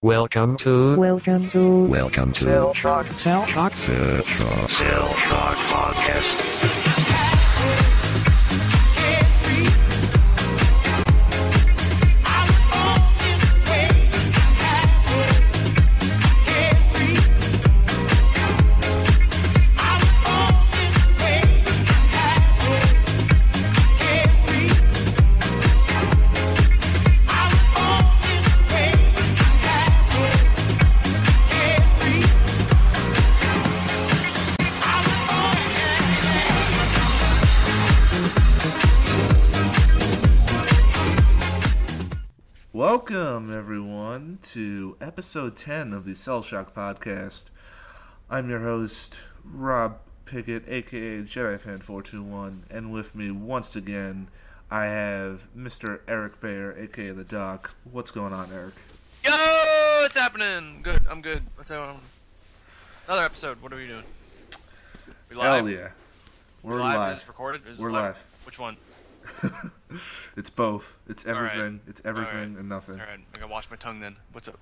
Welcome to Welcome to Welcome to Cell Shock. Cell Shock. Cell Shock Cell Shock Podcast. Episode 10 of the Cell Shock Podcast. I'm your host, Rob Pickett, aka JediFan421, and with me once again, I have Mr. Eric Bayer, aka The Doc. What's going on, Eric? Yo, what's happening? Good, I'm good. What's going on? Another episode. What are we doing? We live? Hell yeah. We We're live. live. Is this recorded? Is We're live. Which one? it's both. It's All right. everything. It's everything All and nothing. All right, I gotta wash my tongue then. What's up?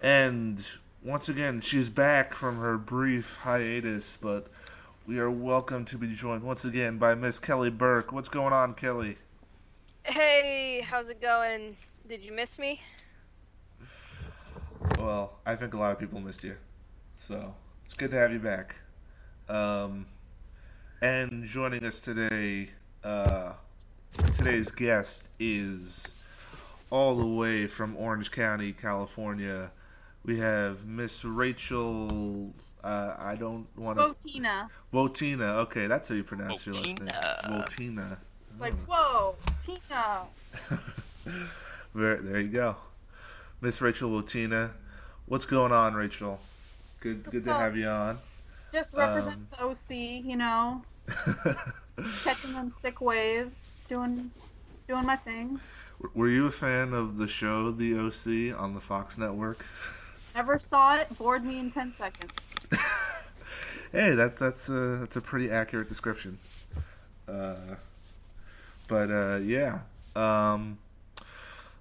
And once again, she's back from her brief hiatus, but we are welcome to be joined once again by Miss Kelly Burke. What's going on, Kelly? Hey, how's it going? Did you miss me? Well, I think a lot of people missed you, so it's good to have you back. Um, and joining us today, uh, today's guest is all the way from Orange County, California. We have Miss Rachel. Uh, I don't want to. Botina. Wotina. Okay, that's how you pronounce your last name. Wotina. Wotina. Like, whoa, Tina. There, there you go, Miss Rachel Wotina. What's going on, Rachel? Good, good to have you on. Just represent Um, the OC, you know, catching them sick waves, doing, doing my thing. Were you a fan of the show The OC on the Fox network? Never saw it, bored me in 10 seconds. Hey, that that's a that's a pretty accurate description. Uh, but uh, yeah, um,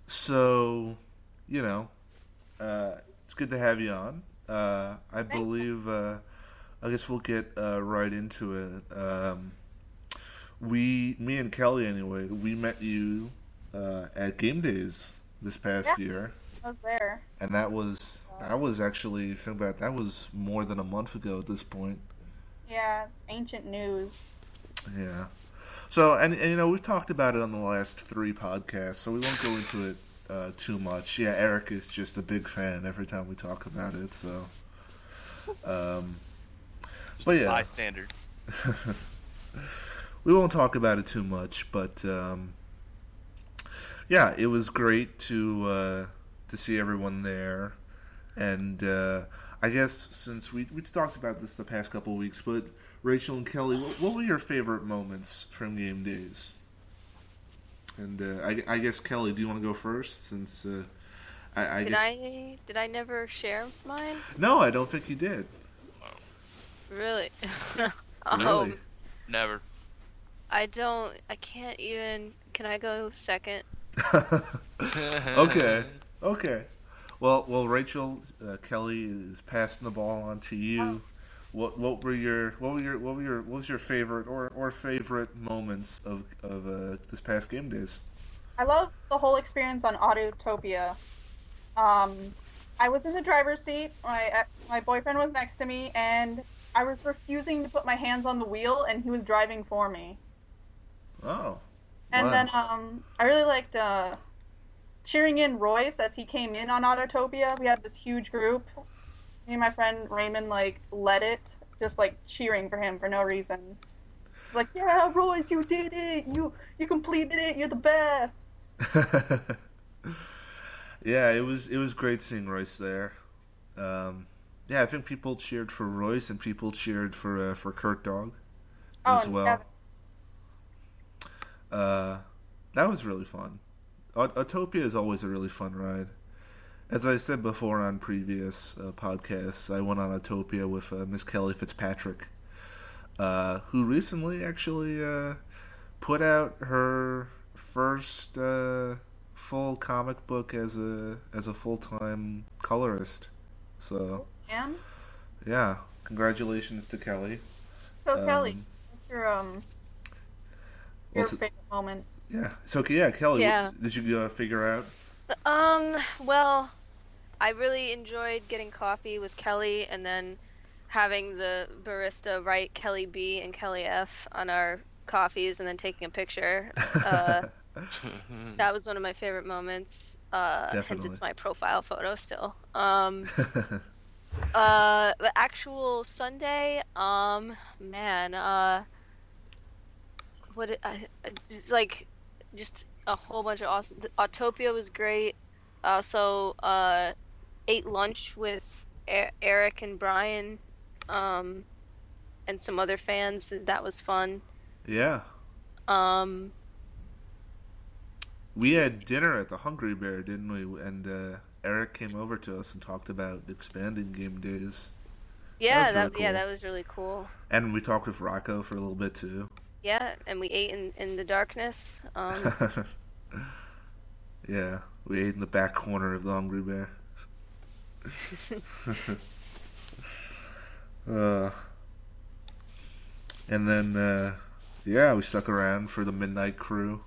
so you know, uh, it's good to have you on. Uh, I believe. Uh, I guess we'll get uh, right into it. Um, we, me and Kelly, anyway, we met you uh, at Game Days this past Yeah. year. I was there. and that was that was actually think about that was more than a month ago at this point. Yeah, it's ancient news. Yeah. So and, and you know we've talked about it on the last three podcasts, so we won't go into it uh, too much. Yeah, Eric is just a big fan every time we talk about it. So, um, Just But a yeah. bystander. we won't talk about it too much, but um, yeah, it was great to uh, to see everyone there, and uh, I guess since we we talked about this the past couple of weeks, but Rachel and Kelly, what, what were your favorite moments from game days? And uh, I, I guess Kelly, do you want to go first? Since uh, I, I Did guess I did I never share mine? no, I don't think you did. Really? Really? um, Never. I don't. I can't even. Can I go second? okay. Okay. Well, well, Rachel, uh, Kelly is passing the ball on to you. What what were your what were your what were your what was your favorite or, or favorite moments of of uh, this past game days? I love the whole experience on Autotopia. Um, I was in the driver's seat. My my boyfriend was next to me, and I was refusing to put my hands on the wheel, and he was driving for me. Oh. And wow. then um, I really liked uh, cheering in Royce as he came in on Autotopia. We had this huge group. Me and my friend Raymond like led it, just like cheering for him for no reason. It's like, yeah, Royce, you did it. You you completed it. You're the best. yeah, it was it was great seeing Royce there. Um, yeah, I think people cheered for Royce and people cheered for uh, for Kurt Dog Oh, as and well. Kevin. Uh, that was really fun. Aut- Autopia is always a really fun ride. As I said before on previous uh, podcasts, I went on Autopia with uh, Miss Kelly Fitzpatrick, uh, who recently actually uh, put out her first uh, full comic book as a as a full time colorist. So Am? yeah, congratulations to Kelly. So Kelly, Um, what's your um your favorite moment? Yeah. So yeah, Kelly, Yeah. did you uh, figure out? Um, well, I really enjoyed getting coffee with Kelly and then having the barista write Kelly B and Kelly F on our coffees and then taking a picture. Uh, that was one of my favorite moments. Uh, hence Definitely. it's my profile photo still. Um, uh, the actual Sunday, um, man, uh, what it, I, it's like, just a whole bunch of awesome. Autopia was great. Also, uh, ate lunch with E- Eric and Brian, um, and some other fans. That was fun. yeah. Um, We had dinner at the Hungry Bear, didn't we? And uh, Eric came over to us and talked about expanding game days. yeah, was that, really yeah, that was really cool. And we talked with Rocco for a little bit too. Yeah, and we ate in, in the darkness. Um, yeah, we ate in the back corner of the Hungry Bear. uh, and then, uh, yeah, we stuck around for the Midnight Crew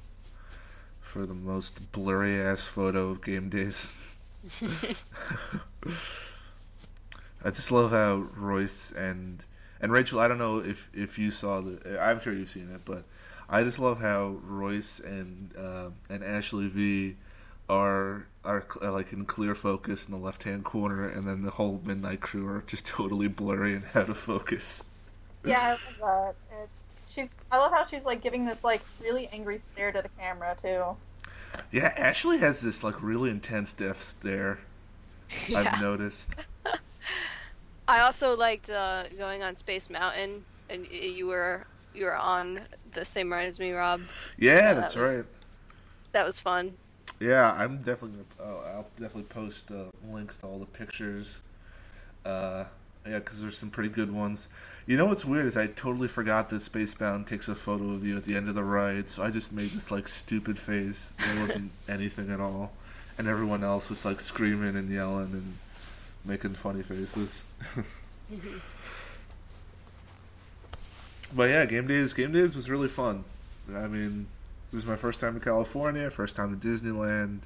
for the most blurry ass photo of game days. I just love how Royce and and Rachel. I don't know if if you saw the. I'm sure you've seen it, but I just love how Royce and uh, and Ashley V are are cl- like in clear focus in the left hand corner, and then the whole Midnight Crew are just totally blurry and out of focus. Yeah, I love that. It's she's. I love how she's like giving this like really angry stare to the camera too. Yeah, Ashley has this like really intense death stare. yeah. I've noticed. I also liked uh, going on Space Mountain, and you were you were on the same ride as me, Rob. Yeah, that's that was- right. That was fun. Yeah, I'm definitely. Oh, I'll definitely post uh, links to all the pictures. Uh, yeah, because there's some pretty good ones. You know what's weird is I totally forgot that Spacebound takes a photo of you at the end of the ride, so I just made this like stupid face. There wasn't anything at all, and everyone else was like screaming and yelling and making funny faces. but yeah, game days. Game days was really fun. I mean, it was my first time to California, first time to Disneyland.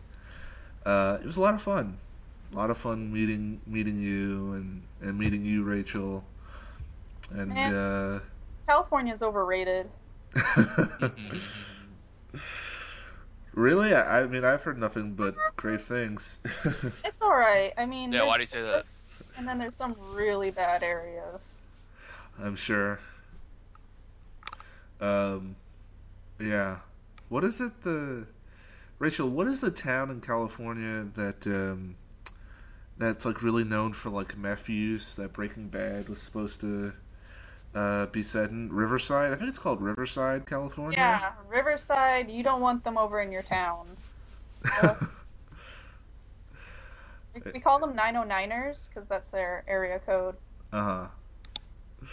Uh, it was a lot of fun. A lot of fun meeting meeting you and, and meeting you, Rachel. And Man. uh, California's overrated. really, I, I mean, I've heard nothing but great things. It's all right. I mean, Yeah, why do you say that? and then there's some really bad areas. I'm sure. Um, yeah. What is it? The Rachel, what is the town in California that um, that's like really known for like meth use that Breaking Bad was supposed to uh, be set in? Riverside. I think it's called Riverside, California. Yeah, Riverside. You don't want them over in your town. We, we call them 909ers because that's their area code. uh huh.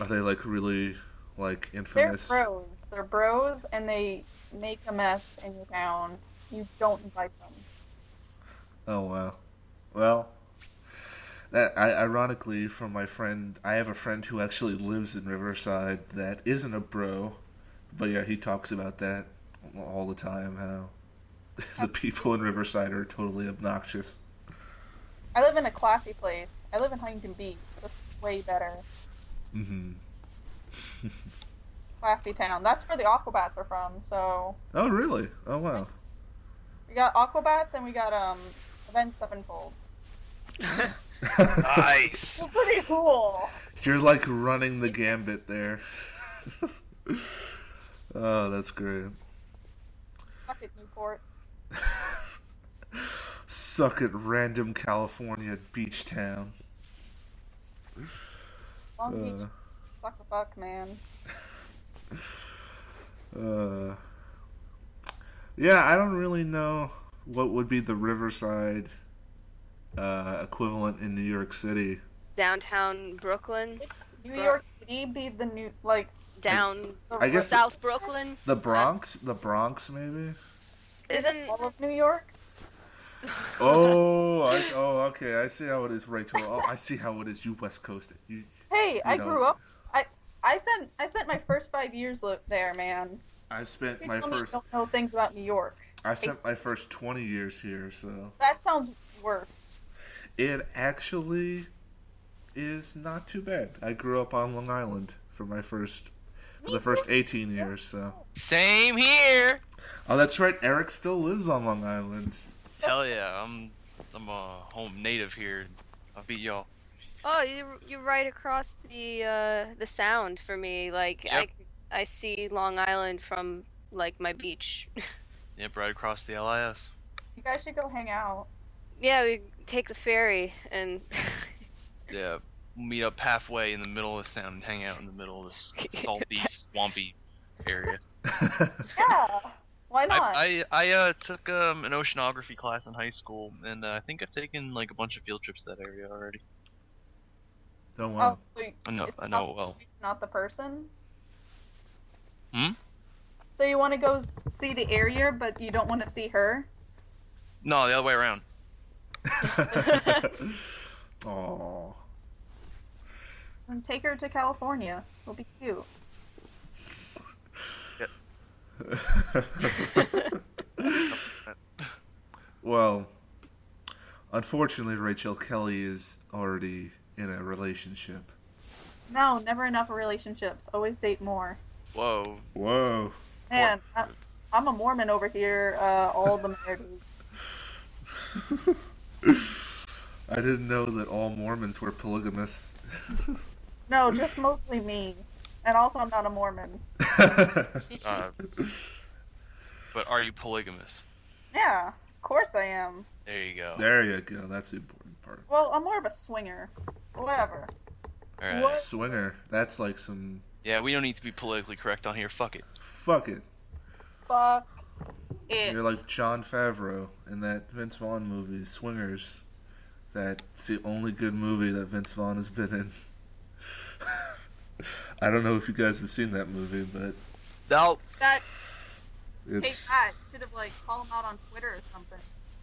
Are they like really like infamous? They're bros. They're bros, and they make a mess in your town. You don't invite them. Oh wow. Well, that I, ironically, from my friend, I have a friend who actually lives in Riverside that isn't a bro, but yeah, he talks about that all the time. How the people in Riverside are totally obnoxious. I live in a classy place. I live in Huntington Beach. That's way better. mm-hmm Classy town. That's where the Aquabats are from. So Oh really? Oh wow. we got Aquabats and we got um Avenged Sevenfold. Nice. It's pretty cool. You're like running the gambit there. oh, that's great. Suck it, Newport. Suck it, random California beach town. Long Beach. Uh, Suck the fuck, man. Uh, yeah, I don't really know what would be the Riverside uh, equivalent in New York City. Downtown Brooklyn, New Bro- York City be the new like down the I guess- South Brooklyn. The Bronx, the Bronx, maybe. Isn't all of New York? Oh, I, oh, okay. I see how it is, Rachel. Oh, I see how it is. You West Coast. You, Hey, I know. grew up. I I spent I spent my first five years there, man. I spent You my tell me you first. don't know things about New York. I spent my first twenty years here, so That sounds worse. It actually is not too bad. I grew up on Long Island for my first, for the first eighteen years. So, Same here. oh, that's right. Eric still lives on Long Island. Hell yeah, I'm I'm a home native here. I'll beat y'all. Oh, you you're right across the uh the sound for me. Like Yep. I I see Long Island from like my beach. Yep, right across the LIS. You guys should go hang out. yeah, we take the ferry and Yeah, we'll meet up halfway in the middle of the sound and hang out in the middle of this salty, swampy area. Yeah. Why not? I I, I uh, took um, an oceanography class in high school, and uh, I think I've taken like a bunch of field trips to that area already. Don't want. oh, want. so you- I know, I know not- well. It's not the person. Hmm? So you want to go see the area, but you don't want to see her? No, the other way around. Oh. And take her to California. It'll be cute. well, unfortunately, Rachel Kelly is already in a relationship. No, never enough relationships. Always date more. Whoa. Whoa. Man, I, I'm a Mormon over here. Uh, all the marriages. I didn't know that all Mormons were polygamous. No, just mostly me. And also, I'm not a Mormon. Uh, but are you polygamous? Yeah, of course I am. There you go. there you go. That's the important part. Well, I'm more of a swinger. Whatever. All right. What? Swinger. That's like some. Yeah, we don't need to be politically correct on here. Fuck it. Fuck it. Fuck it. You're like Jon Favreau in that Vince Vaughn movie, Swingers. That's the only good movie that Vince Vaughn has been in. I don't know if you guys have seen that movie, but No. That take it's that. Should have like called him out on Twitter or something.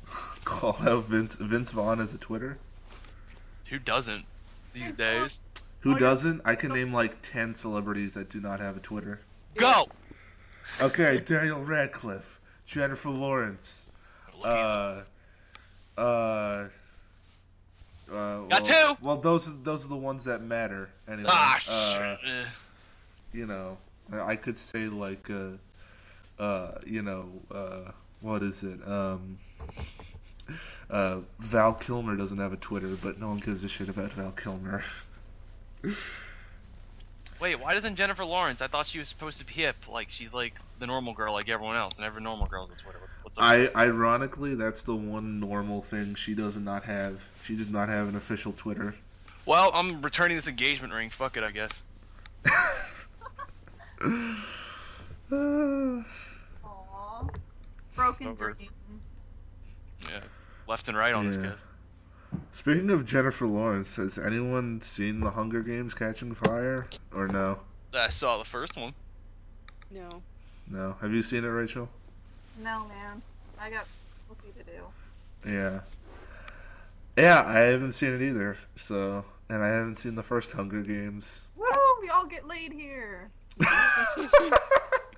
call out Vince Vince Vaughn as a Twitter. Who doesn't these Vince days? Who Oh, doesn't? I can oh. name like ten celebrities that do not have a Twitter. Go. Okay, Daniel Radcliffe, Jennifer Lawrence, uh, uh, uh, Got well, two. Well, those are those are the ones that matter anyway. ah, uh. You know, I could say like, uh, uh, you know, uh, what is it? Um, uh, Val Kilmer doesn't have a Twitter, but no one gives a shit about Val Kilmer. Wait, why doesn't Jennifer Lawrence? I thought she was supposed to be hip. Like she's like the normal girl, like everyone else, and every normal girl's on Twitter. What's up? I ironically, that's the one normal thing she does not have. She does not have an official Twitter. Well, I'm returning this engagement ring. Fuck it, I guess. Aww. Broken Over. dreams. Yeah, left and right on this Yeah. Guy. Speaking of Jennifer Lawrence, has anyone seen The Hunger Games Catching Fire? Or no? I saw the first one. no. No. Have you seen it, Rachel? No, man. I got pussy to do. Yeah. Yeah, I haven't seen it either. So, and I haven't seen the first Hunger Games. Woo! We all get laid here.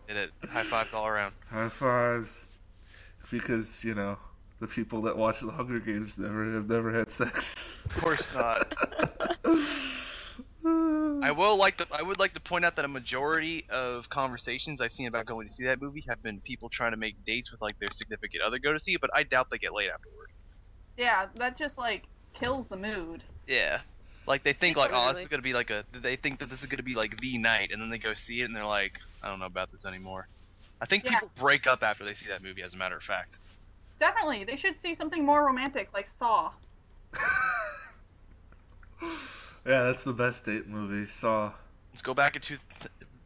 Did it. High fives all around. High fives. Because, you know, the people that watch the Hunger Games never have never had sex. Of course not. I will like to. I would like to point out that a majority of conversations I've seen about going to see that movie have been people trying to make dates with like their significant other go to see it, but I doubt they get laid afterward. Yeah, that just like kills the mood. Yeah. Like they think like, oh, this is gonna be like a. They think that this is gonna be like the night, and then they go see it, and they're like, I don't know about this anymore. I think Yeah. people break up after they see that movie. As a matter of fact. Definitely, they should see something more romantic, like Saw. yeah, that's the best date movie. Saw. Let's go back into.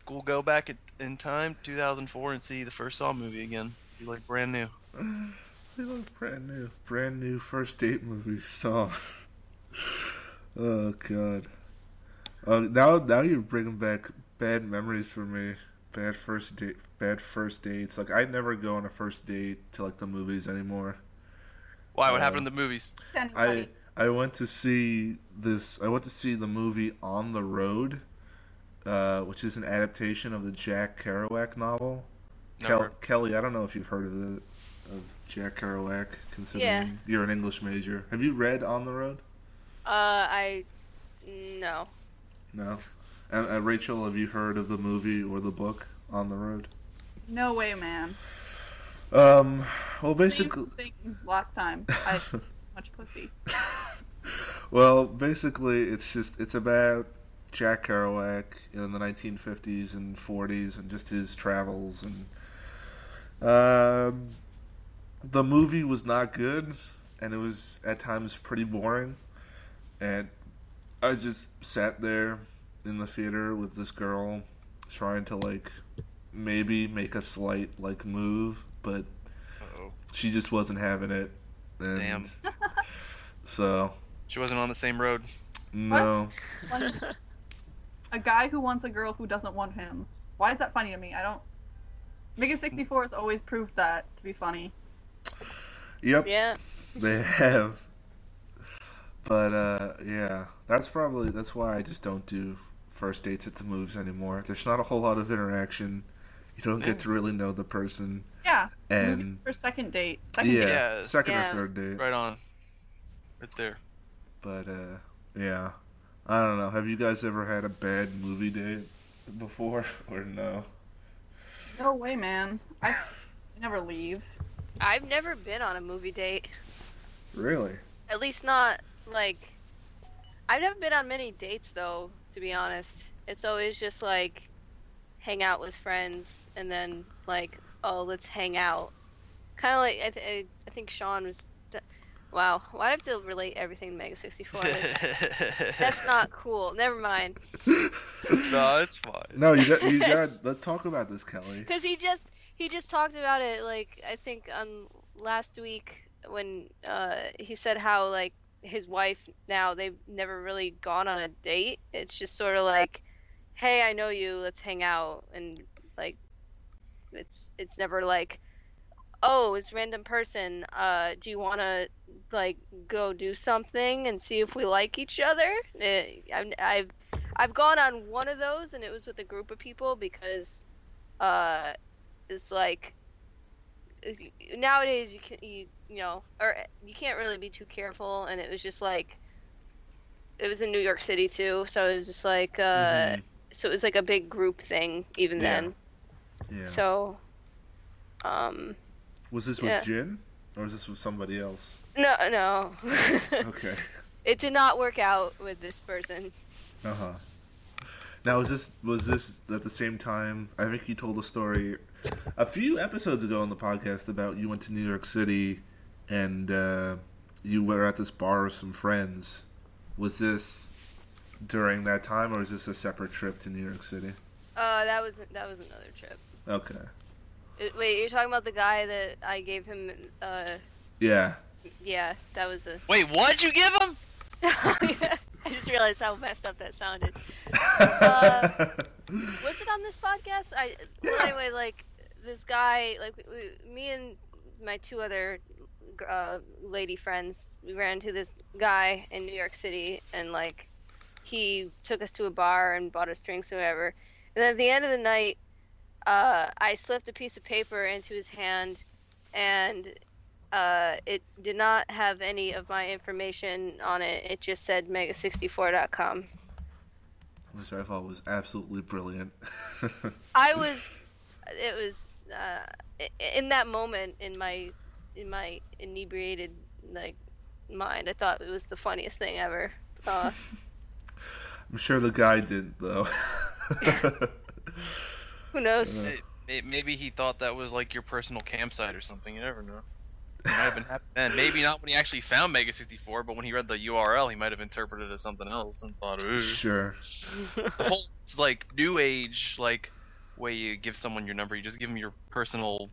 We'll go back in- in time, 2004, and see the first Saw movie again. Be like brand new. They look brand new. Brand new first date movie. Saw. oh god. Uh, now, now you're bringing back bad memories for me. Bad first date, bad first dates. Like I never go on a first date to like the movies anymore. Why? What Uh, happened in the movies? I I went to see this. I went to see the movie On the Road, uh, which is an adaptation of the Jack Kerouac novel. Kel- Kelly, I don't know if you've heard of the of Jack Kerouac. Considering Yeah. you're an English major, have you read On the Road? Uh, I no. No. And uh, Rachel, have you heard of the movie or the book On the Road? No way, man. Um. Well, basically. last time. I much pussy. well, basically, it's just it's about Jack Kerouac in the 1950s and 40s and just his travels and um, the movie was not good and it was at times pretty boring and I just sat there in the theater with this girl trying to like maybe make a slight like move but Uh-oh. she just wasn't having it and Damn. so She wasn't on the same road. no Funny. a guy who wants a girl who doesn't want him. Why is that funny to me? I don't. Mega 64 has always proved that to be funny. yep Yeah. They have. But uh yeah, that's probably that's why I just don't do first dates at the movies anymore. There's not a whole lot of interaction. You don't get to really know the person. Yeah. And- for second date. Second Yeah, date. Yeah. second Yeah. or third date. Right on. Right there. But uh yeah. I don't know. Have you guys ever had a bad movie date before or no? No way, man. I never leave. I've never been on a movie date. Really? At least not like. I've never been on many dates though, to be honest. It's always just like hang out with friends and then like, oh, let's hang out. Kind of like I, th- I, I think Sean was. d- Wow, why do I have to relate everything to Mega 64? That's not cool. Never mind. no, it's fine. No, you got you got let's talk about this, Kelly. Because he just he just talked about it like I think on last week when uh, he said how like his wife now they've never really gone on a date. It's just sort of like, hey, I know you, let's hang out, and like it's it's never like, oh, it's random person. Uh, do you want to like go do something and see if we like each other? Eh, I've I've I've gone on one of those and it was with a group of people because uh it's like nowadays you can you you know or you can't really be too careful and it was just like it was in New York City too so it was just like uh Mhm. so it was like a big group thing even Yeah. then Yeah. so um was this with yeah. Jin or was this with somebody else? no no Okay. it did not work out with this person Uh huh. Now, was this was this at the same time? I think you told a story a few episodes ago on the podcast about you went to New York City and uh, you were at this bar with some friends. Was this during that time, or is this a separate trip to New York City? uh that was that was another trip Okay. It- wait you're talking about the guy that I gave him uh Yeah. yeah that was a Wait, what'd you give him? I just realized how messed up that sounded. Uh, Was it on this podcast? I well, anyway, like this guy, like we, me and my two other uh, lady friends, we ran into this guy in New York City, and like he took us to a bar and bought us drinks or whatever. And then at the end of the night, uh, I slipped a piece of paper into his hand, and uh, it did not have any of my information on it. It just said mega64.com. Which I thought was absolutely brilliant. I was, it was uh, in that moment in my in my inebriated like mind. I thought it was the funniest thing ever. Uh, I'm sure the guy didn't though. who knows? May- may- Maybe he thought that was like your personal campsite or something. You never know. It might have been happening then. Maybe not when he actually found Mega 64, but when he read the URL, he might have interpreted it as something else and thought, ooh. sure. The whole like new age like way you give someone your number, you just give them your personal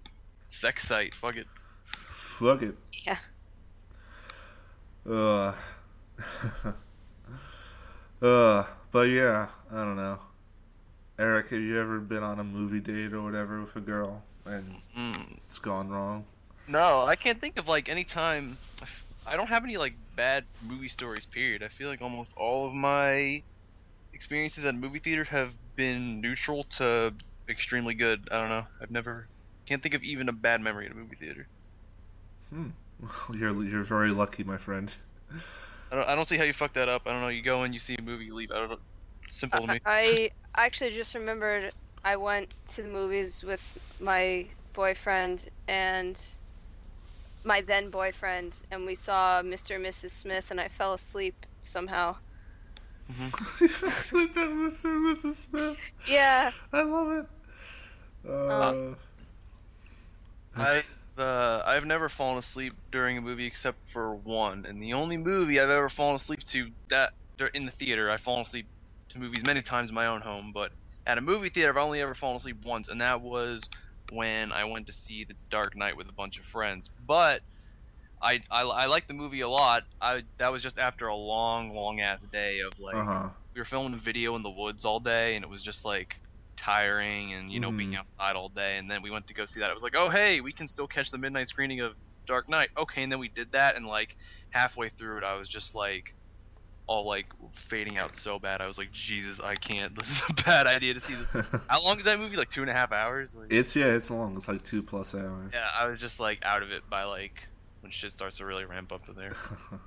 sex site. Fuck it. Fuck it. Yeah. Uh. uh. But yeah, I don't know. Eric, have you ever been on a movie date or whatever with a girl and Mm, it's gone wrong? no, I can't think of like any time. I don't have any like bad movie stories. Period. I feel like almost all of my experiences at movie theater have been neutral to extremely good. I don't know. I've never can't think of even a bad memory at a movie theater. Hmm. You're you're very lucky, my friend. I don't, I don't see how you fuck that up. I don't know. You go in, you see a movie, you leave. I don't know. Simple to me. I I actually just remembered I went to the movies with my boyfriend and my then boyfriend, and we saw Mr. and Mrs. Smith, and I fell asleep somehow. You fell asleep at Mr. and Mrs. Smith. Yeah, I love it. Uh, I uh, I've never fallen asleep during a movie except for one, and the only movie I've ever fallen asleep to that in the theater. I've fallen asleep to movies many times in my own home, but at a movie theater, I've only ever fallen asleep once, and that was when I went to see The Dark Knight with a bunch of friends. But I I, I like the movie a lot. I that was just after a long, long ass day of like uh huh. we were filming a video in the woods all day and it was just like tiring and you know being Mhm. outside all day and then we went to go see that it was like oh hey we can still catch the midnight screening of dark knight okay and then we did that and like halfway through it i was just like all like fading out so bad i was like jesus i can't this is a bad idea to see this how long is that movie like two and a half hours like, It's yeah, it's long. It's like two plus hours. yeah i was just like out of it by like when shit starts to really ramp up to there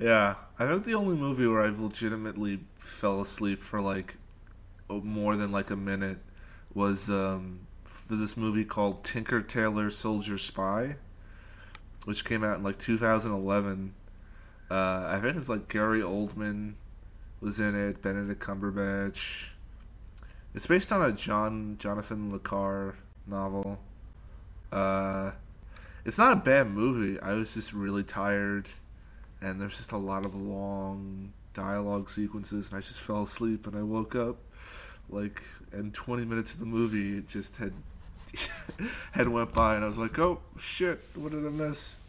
yeah, I think the only movie where I've legitimately fell asleep for like more than like a minute was um, for this movie called Tinker Tailor Soldier Spy, which came out in like 2011. Uh, I think it's like Gary Oldman was in it, Benedict Cumberbatch. It's based on a John Jonathan Le novel. Uh, it's not a bad movie. I was just really tired, and there's just a lot of long dialogue sequences, and I just fell asleep. And I woke up, like, and 20 minutes of the movie it just had had went by, and I was like, "Oh shit, what did I miss?"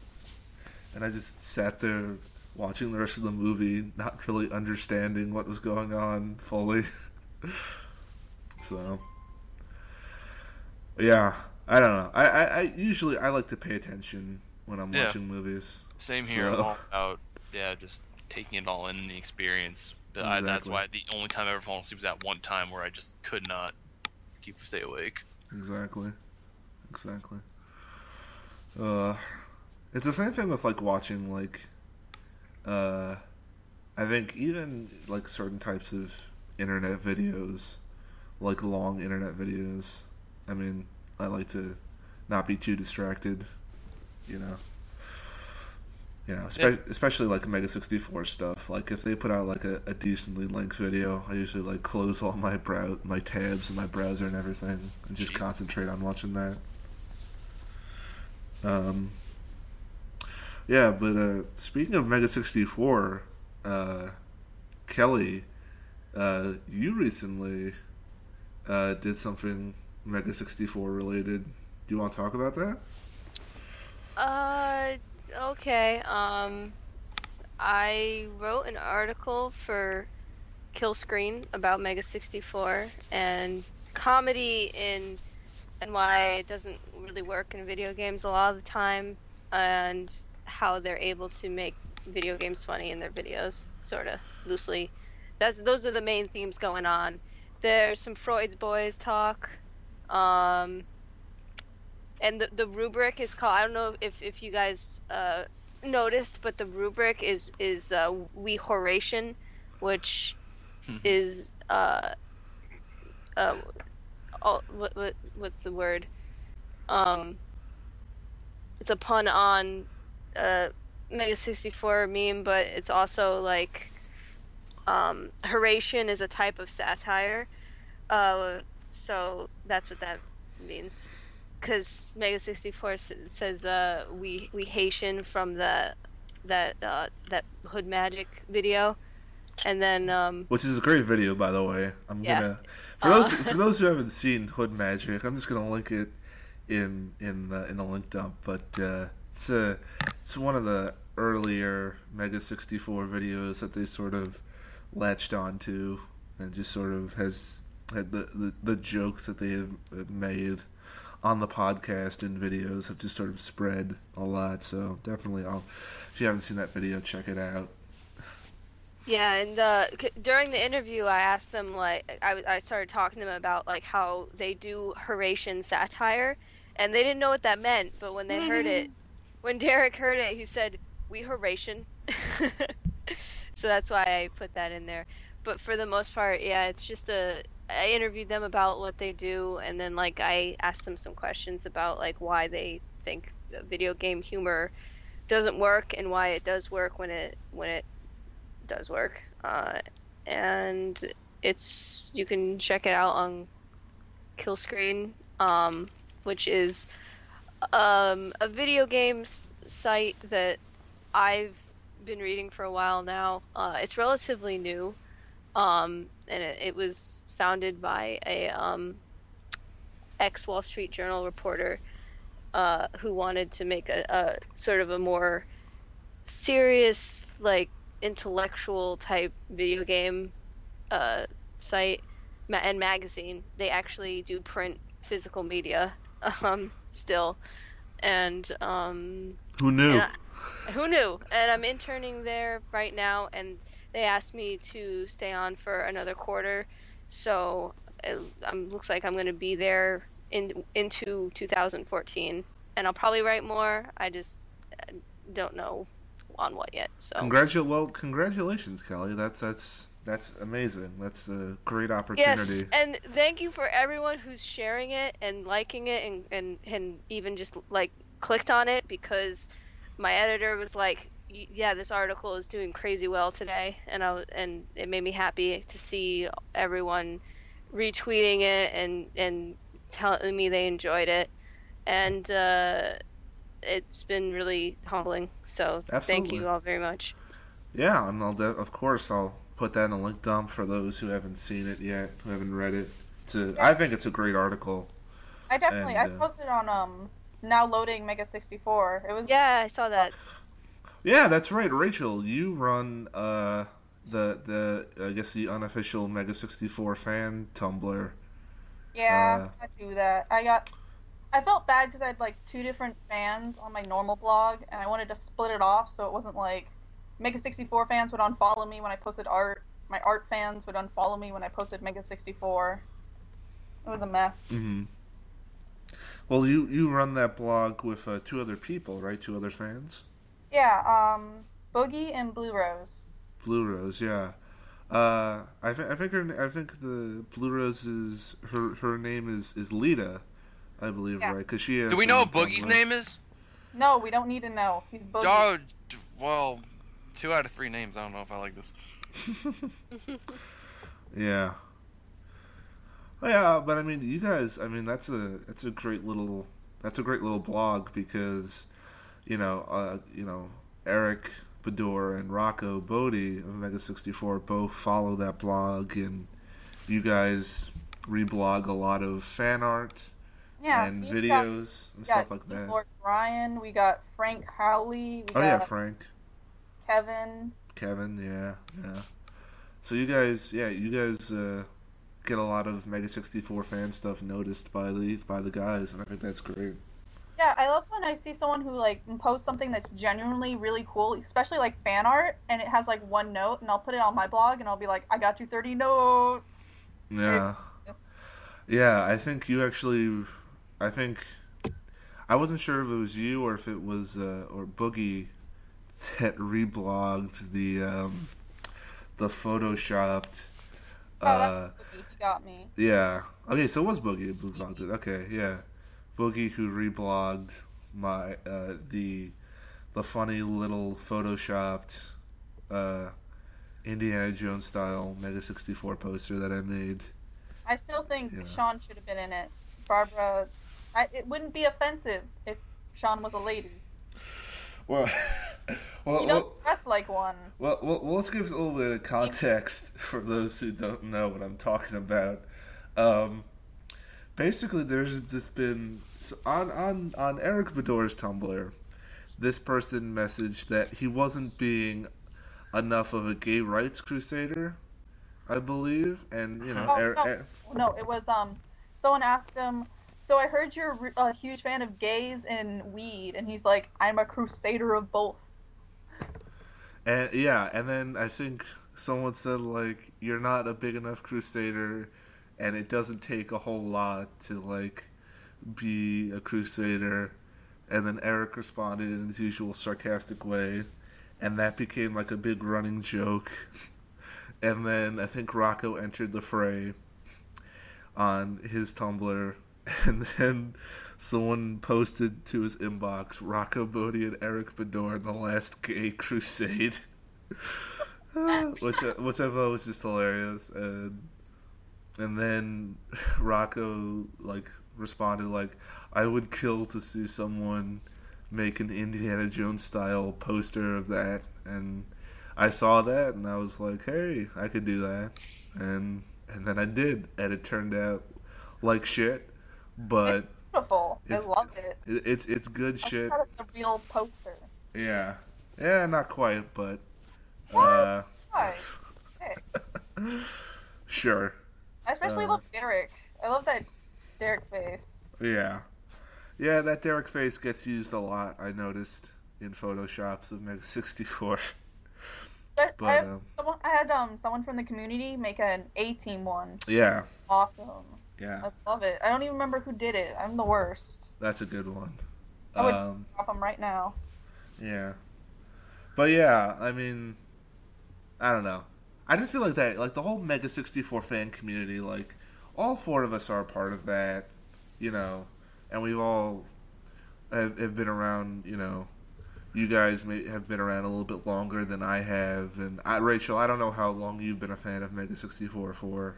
And I just sat there watching the rest of the movie, not really understanding what was going on fully. so, yeah, I don't know. I, I, I usually I like to pay attention when I'm Yeah. watching movies. Same here. I'm all about yeah, just taking it all in the experience. But I, that's why the only time I ever fallen asleep was that one time where I just could not keep stay awake. Exactly. Exactly. Uh, it's the same thing with like watching like, uh, I think even like certain types of internet videos, like long internet videos. I mean, I like to not be too distracted, you know. Yeah, spe- especially like Mega sixty four stuff. Like if they put out like a, a decently length video, I usually like close all my brow my tabs and my browser and everything, and just concentrate on watching that. Um. Yeah, but uh, speaking of Mega sixty four, uh, Kelly, uh, you recently uh, did something Mega sixty four related. Do you want to talk about that? Uh, okay. Um, I wrote an article for Kill Screen about Mega 64 and comedy in and why it doesn't really work in video games a lot of the time, and how they're able to make video games funny in their videos, sort of loosely. That's those are the main themes going on. There's some Freud's Boys talk. Um, and the, the rubric is called I don't know if, if you guys uh, noticed, but the rubric is is uh, we Horatian, which Mhm. is uh, uh, what, what what's the word? Um, it's a pun on uh, Mega sixty four meme, but it's also like um, Horatian is a type of satire. Uh, so that's what that means because Mega sixty four says uh, we we Haitian from the that uh, that Hood Magic video, and then um, Which is a great video, by the way. I'm Yeah. gonna for Uh. those for those who haven't seen Hood Magic, I'm just gonna link it in in the in the link dump. But uh, it's a it's one of the earlier Mega 64 videos that they sort of latched onto and just sort of has had the, the the jokes that they have have made on the podcast and videos have just sort of spread a lot. So definitely, I'll if you haven't seen that video, check it out. Yeah, and uh, c- during the interview, I asked them like I, I started talking to them about like how they do Horatian satire, and they didn't know what that meant. But when they heard it, when Derek heard it, he said, "We Horatian." so that's why I put that in there. But for the most part, yeah, it's just a. I interviewed them about what they do, and then like I asked them some questions about like why they think video game humor doesn't work and why it does work when it when it does work. Uh, and it's you can check it out on Kill Screen, um, which is um, a video games site that I've been reading for a while now. Uh, it's relatively new, um, and it, it was founded by a um, ex Wall Street Journal reporter uh, who wanted to make a, a sort of a more serious, like intellectual type video game uh, site ma- and magazine. They actually do print physical media um, still, and um, Who knew? and I- who knew? And I'm interning there right now, and they asked me to stay on for another quarter, so it um, looks like I'm going to be there in into 2014, and I'll probably write more. I just uh, don't know on what yet. So Congratu- well, congratulations, Kelly. That's that's that's amazing. That's a great opportunity. Yes, and thank you for everyone who's sharing it and liking it and, and, and even just like clicked on it because my editor was like, "Y- yeah, this article is doing crazy well today, and I w- and it made me happy to see everyone retweeting it and and telling me they enjoyed it, and uh, it's been really humbling. So thank you all very much. Yeah, and I'll de- of course I'll put that in a link dump for those who haven't seen it yet, who haven't read it. It's a, I think it's a great article. I definitely And, I uh, posted on um now loading Mega 64. It was Yeah, I saw that. Yeah, that's right, Rachel. You run uh, the the I guess the unofficial Mega sixty four fan Tumblr. Yeah, Uh, I do that. I got. I felt bad because I had like two different fans on my normal blog, and I wanted to split it off so it wasn't like Mega 64 fans would unfollow me when I posted art. My art fans would unfollow me when I posted Mega 64. It was a mess. Mm-hmm. Well, you you run that blog with uh, two other people, right? Two other fans. Yeah, um, Boogie and Blue Rose. Blue Rose, yeah. Uh, I think I think her I think the Blue Rose is her her name is is Lita, I believe, Yeah. right? Because she has. Do we know own what Boogie's Tumblr. name is? No, we don't need to know. He's Boogie. Oh, well, two out of three names. I don't know if I like this. Yeah. Oh, yeah, but I mean, you guys. I mean, that's a that's a great little that's a great little blog because, you know, uh, you know, Eric Bador and Rocco Botte of Mega sixty four both follow that blog, and you guys reblog a lot of fan art yeah, and we've got- videos and stuff like that. Lord Brian. We got Frank Howley. We Oh yeah, Frank, Kevin. Kevin, yeah, yeah. So you guys, yeah, you guys uh, get a lot of Mega sixty four fan stuff noticed by the by the guys, and I think that's great. Yeah, I love when I see someone who like posts something that's genuinely really cool, especially like fan art, and it has like one note, and I'll put it on my blog, and I'll be like, I got you thirty notes. Yeah, Yes. yeah. I think you actually, I think, I wasn't sure if it was you or if it was uh, or Boogie that reblogged the um, the photoshopped. Oh, Uh, Boogie. He got me. Yeah. Okay, so it was Boogie who reblogged it. Okay, yeah. Boogie who reblogged my uh, the the funny little photoshopped uh, Indiana Jones style Mega sixty four poster that I made. I still think Yeah. Sean should have been in it. Barbara, I, it wouldn't be offensive if Sean was a lady. Well, well, He well, don't dress like one. well, well, well, let's give a little bit of context for those who don't know what I'm talking about. Um, basically, there's just been on on on Eric Bador's Tumblr. This person messaged that he wasn't being enough of a gay rights crusader I believe, and you know, Oh, Er- no. Er- No, it was um. Someone asked him. So I heard you're a huge fan of gays and weed, and he's like, "I'm a crusader of both." and yeah, and then I think someone said like, "You're not a big enough crusader, and it doesn't take a whole lot to like be a crusader." And then Eric responded in his usual sarcastic way, and that became like a big running joke. And then I think Rocco entered the fray on his Tumblr, and then someone posted to his inbox Rocco Botte and Eric Bedore in the last gay crusade. which I, which I thought was just hilarious, and and then Rocco like responded like, "I would kill to see someone make an Indiana Jones style poster of that," and I saw that and I was like, "Hey, I could do that," and and then I did, and it turned out like shit, but it's beautiful. it's- I love it. it, it's it's good I shit. it's a real poster. Yeah, yeah, not quite, but What? uh, sure. I especially Uh. love Derek. I love that Derek face. Yeah. Yeah, that Derek face gets used a lot, I noticed, in photoshops of Mega 64. But, But, I, have um, someone, I had um someone from the community make an A team one. Yeah, Awesome. yeah, I love it. I don't even remember who did it. I'm the worst. that's a good one. I would- Um, Drop them right now. yeah. But yeah, I mean, I don't know. I just feel like that, like the whole Mega 64 fan community, like, all four of us are a part of that, you know, and we've all have, have been around, you know, you guys may have been around a little bit longer than I have, and I, Rachel, I don't know how long you've been a fan of Mega 64 for.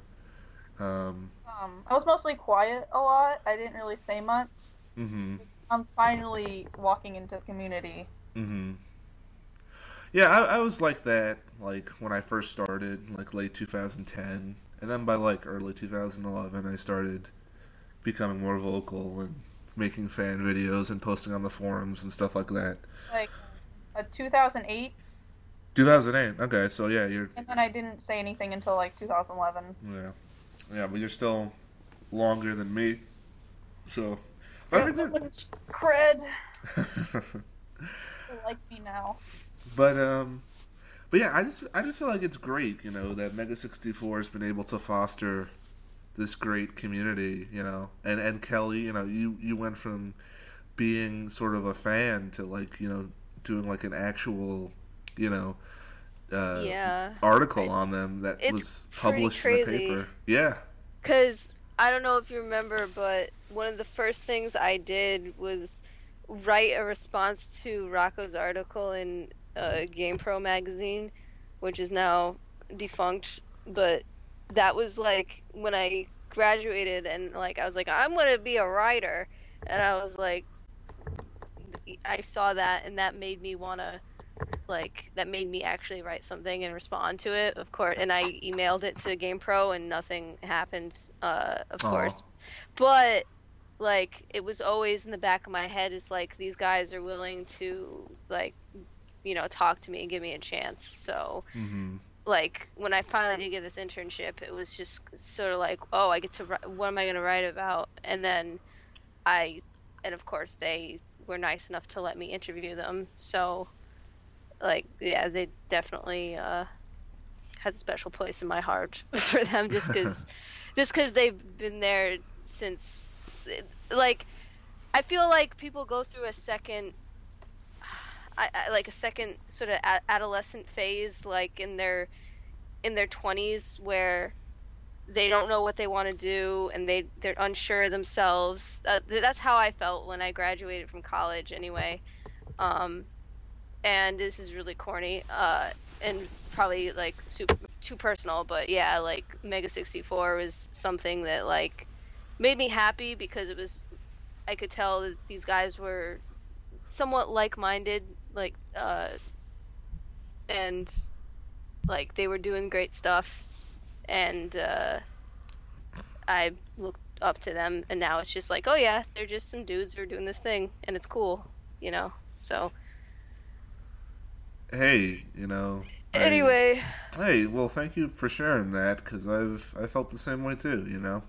Um, Um, I was mostly quiet a lot. I didn't really say much. hmm I'm finally walking into the community. hmm Yeah, I, I was like that, like when I first started, like late 2010, and then by like early 2011, I started becoming more vocal and making fan videos and posting on the forums and stuff like that. Like, uh, a 2008, 2008. Okay, so yeah, you're and then I didn't say anything until like 2011. yeah, yeah, but you're still longer than me. So, but everything. cred. Like me now. But um, but yeah, I just I just feel like it's great, you know, that Mega sixty four has been able to foster this great community, you know, and and Kelly, you know, you you went from being sort of a fan to like you know doing like an actual, you know, uh, yeah. article on them that was published in the paper. Yeah. Because I don't know if you remember, but one of the first things I did was write a response to Rocco's article in uh, GamePro magazine, which is now defunct. But that was like when I graduated, and like I was like, I'm gonna be a writer, and I was like, I saw that, and that made me wanna. Like that made me actually write something and respond to it, of course. And I emailed it to GamePro, and nothing happened, uh, of Aw. course. But like it was always in the back of my head is like these guys are willing to like you know talk to me and give me a chance. So hmm like when i finally did get this internship it was just sort of like oh i get to write what am i going to write about? And then i and of course they were nice enough to let me interview them. So like yeah they definitely uh has a special place in my heart for them just because just because they've been there since like i feel like people go through a second I, I, like a second sort of a- adolescent phase like in their in their 20s where they don't know what they want to do and they they're unsure of themselves. Uh, th- that's how i felt when i graduated from college anyway. Um and this is really corny uh and probably like super, too personal but yeah like mega 64 was something that like made me happy because it was i could tell that these guys were somewhat like-minded like uh and like they were doing great stuff and uh i looked up to them and now it's just like oh yeah they're just some dudes who are doing this thing and it's cool you know so Hey, you know, Anyway, Hey, well, thank you for sharing that because I've I felt the same way too. You know,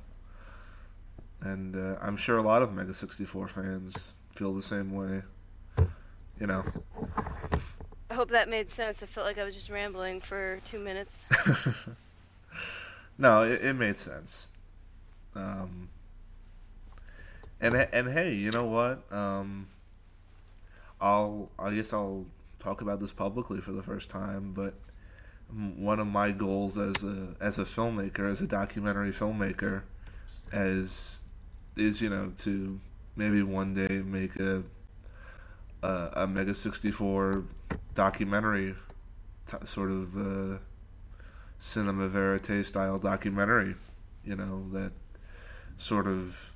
and uh, I'm sure a lot of Mega 64 fans feel the same way. You know. I hope that made sense. I felt like I was just rambling for two minutes. no, it, it made sense. Um, and and hey, you know what? Um, I'll I guess I'll talk about this publicly for the first time, but one of my goals as a as a filmmaker, as a documentary filmmaker, as is you know to maybe one day make a a, Mega sixty four documentary, t- sort of uh, cinema verite style documentary, you know that sort of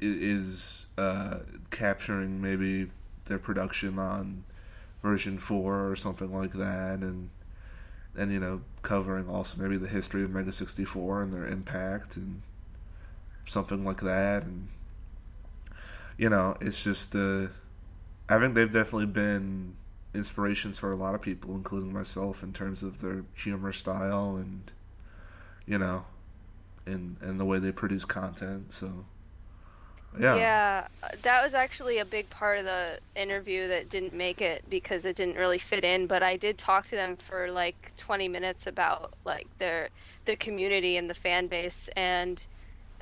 is uh, capturing maybe their production on version four or something like that, and and you know covering also maybe the history of Mega sixty four and their impact and something like that, and you know it's just uh, I think they've definitely been inspirations for a lot of people, including myself, in terms of their humor style and you know, and and the way they produce content. So yeah, Yeah, that was actually a big part of the interview that didn't make it because it didn't really fit in. But I did talk to them for like 20 minutes about like their the community and the fan base and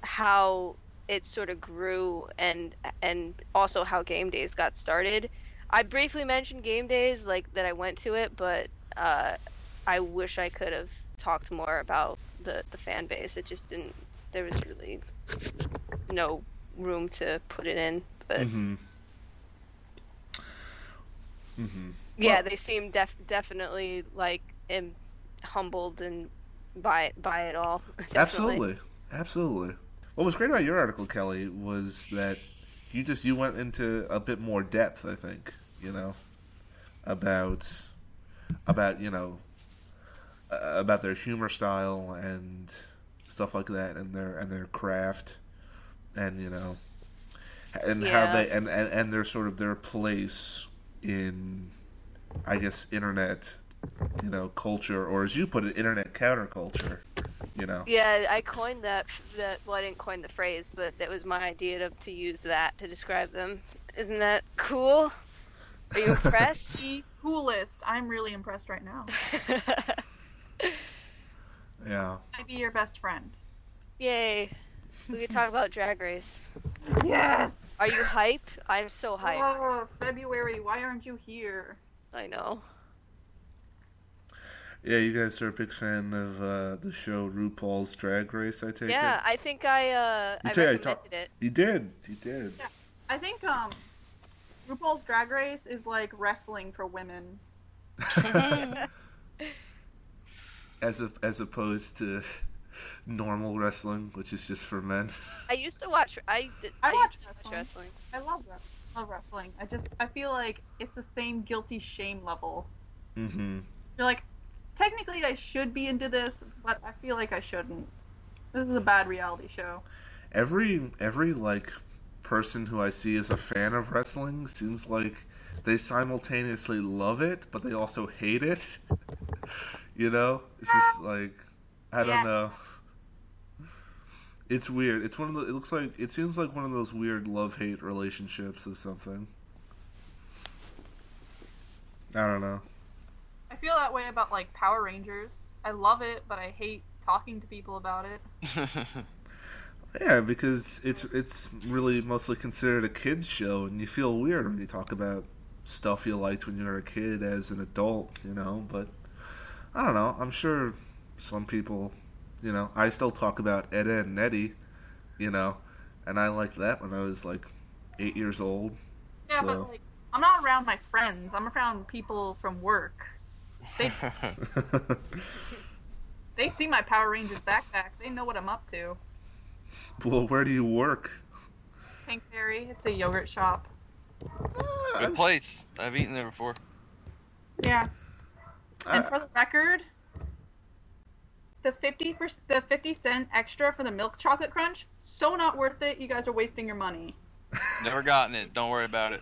how it sort of grew and and also how game days got started. I briefly mentioned game days like that I went to it, but uh, I wish I could have talked more about the the fan base. It just didn't. There was really no room to put it in. But Mm-hmm. Mm-hmm. yeah, Well- they seem def- definitely like im- humbled and by by it all. Definitely. Absolutely, absolutely. What was great about your article, Kelly, was that you just you went into a bit more depth. I think you know about about you know uh, about their humor style and stuff like that, and their and their craft, and you know, and how they and, and and their sort of their place in, I guess, internet, you know, culture, or as you put it, internet counterculture. You know. Yeah, I coined that. That well, I didn't coin the phrase, but that was my idea to to use that to describe them. Isn't that cool? Are you impressed? The coolest. I'm really impressed right now. Yeah. I'd be your best friend. Yay! We could talk about Drag Race. Yes. Are you hype? I'm so hype. Oh, February. Why aren't you here? I know. Yeah, you guys are a big fan of uh, the show RuPaul's Drag Race, I take Yeah, it? I think I uh You I tell- I recommended talk- it. You did. You did. I think um, RuPaul's Drag Race is like wrestling for women. as a, as opposed to normal wrestling, which is just for men. I used to watch. I did. I I, watched used to watch wrestling. wrestling. I love that. Love wrestling. I just I feel like it's the same guilty shame level. mm-hmm. You're like, technically I should be into this, but I feel like I shouldn't. This is a bad reality show. Every every like person who I see as a fan of wrestling seems like they simultaneously love it, but they also hate it. you know, it's just like I don't know. It's weird. It's one of the. It looks like it seems like one of those weird love hate relationships of something. I don't know. I feel that way about like Power Rangers. I love it, but I hate talking to people about it. Yeah, because it's it's really mostly considered a kids show, and you feel weird when you talk about stuff you liked when you were a kid as an adult, you know. But I don't know. I'm sure some people, you know, I still talk about Ed, Edd n Eddy, you know, and I liked that when I was like eight years old. Yeah, so but like I'm not around my friends. I'm around people from work. They they see my Power Rangers backpack. They know what I'm up to. well, where do you work? Pink Fairy. It's a yogurt shop. Ah, Good place. I've eaten there before. Yeah. Ah. And for the record, the fifty per- the fifty cent extra for the milk chocolate crunch, so not worth it. You guys are wasting your money. Never gotten it. Don't worry about it.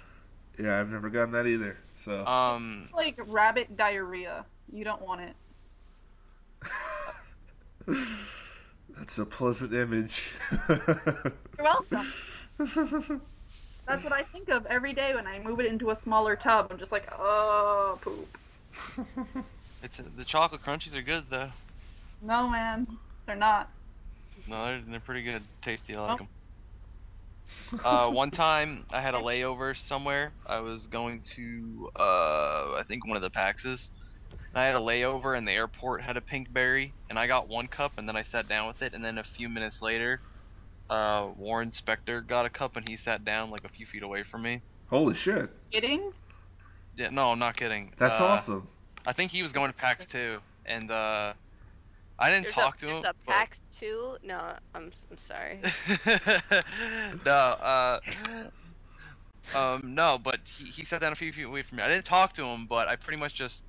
yeah, I've never gotten that either. So Um, It's like rabbit diarrhea. You don't want it. That's a pleasant image. You're welcome. That's what I think of every day when I move it into a smaller tub. I'm just like, oh, poop. It's the chocolate crunchies are good though. No, man, they're not. No, they're, they're pretty good, tasty. I like Oh. them. Uh, one time I had a layover somewhere. I was going to, uh, I think one of the Paxes. And I had a layover, and the airport had a Pinkberry, and I got one cup, and then I sat down with it, and then a few minutes later, uh, Warren Spector got a cup, and he sat down like a few feet away from me. Holy shit. Kidding? Yeah, no, I'm not kidding. That's Uh, awesome. I think he was going to PAX too, and uh, I didn't There's talk a, to him. It's a but- PAX 2? No, I'm, I'm sorry. no, uh, um, no, but he, he sat down a few feet away from me. I didn't talk to him, but I pretty much just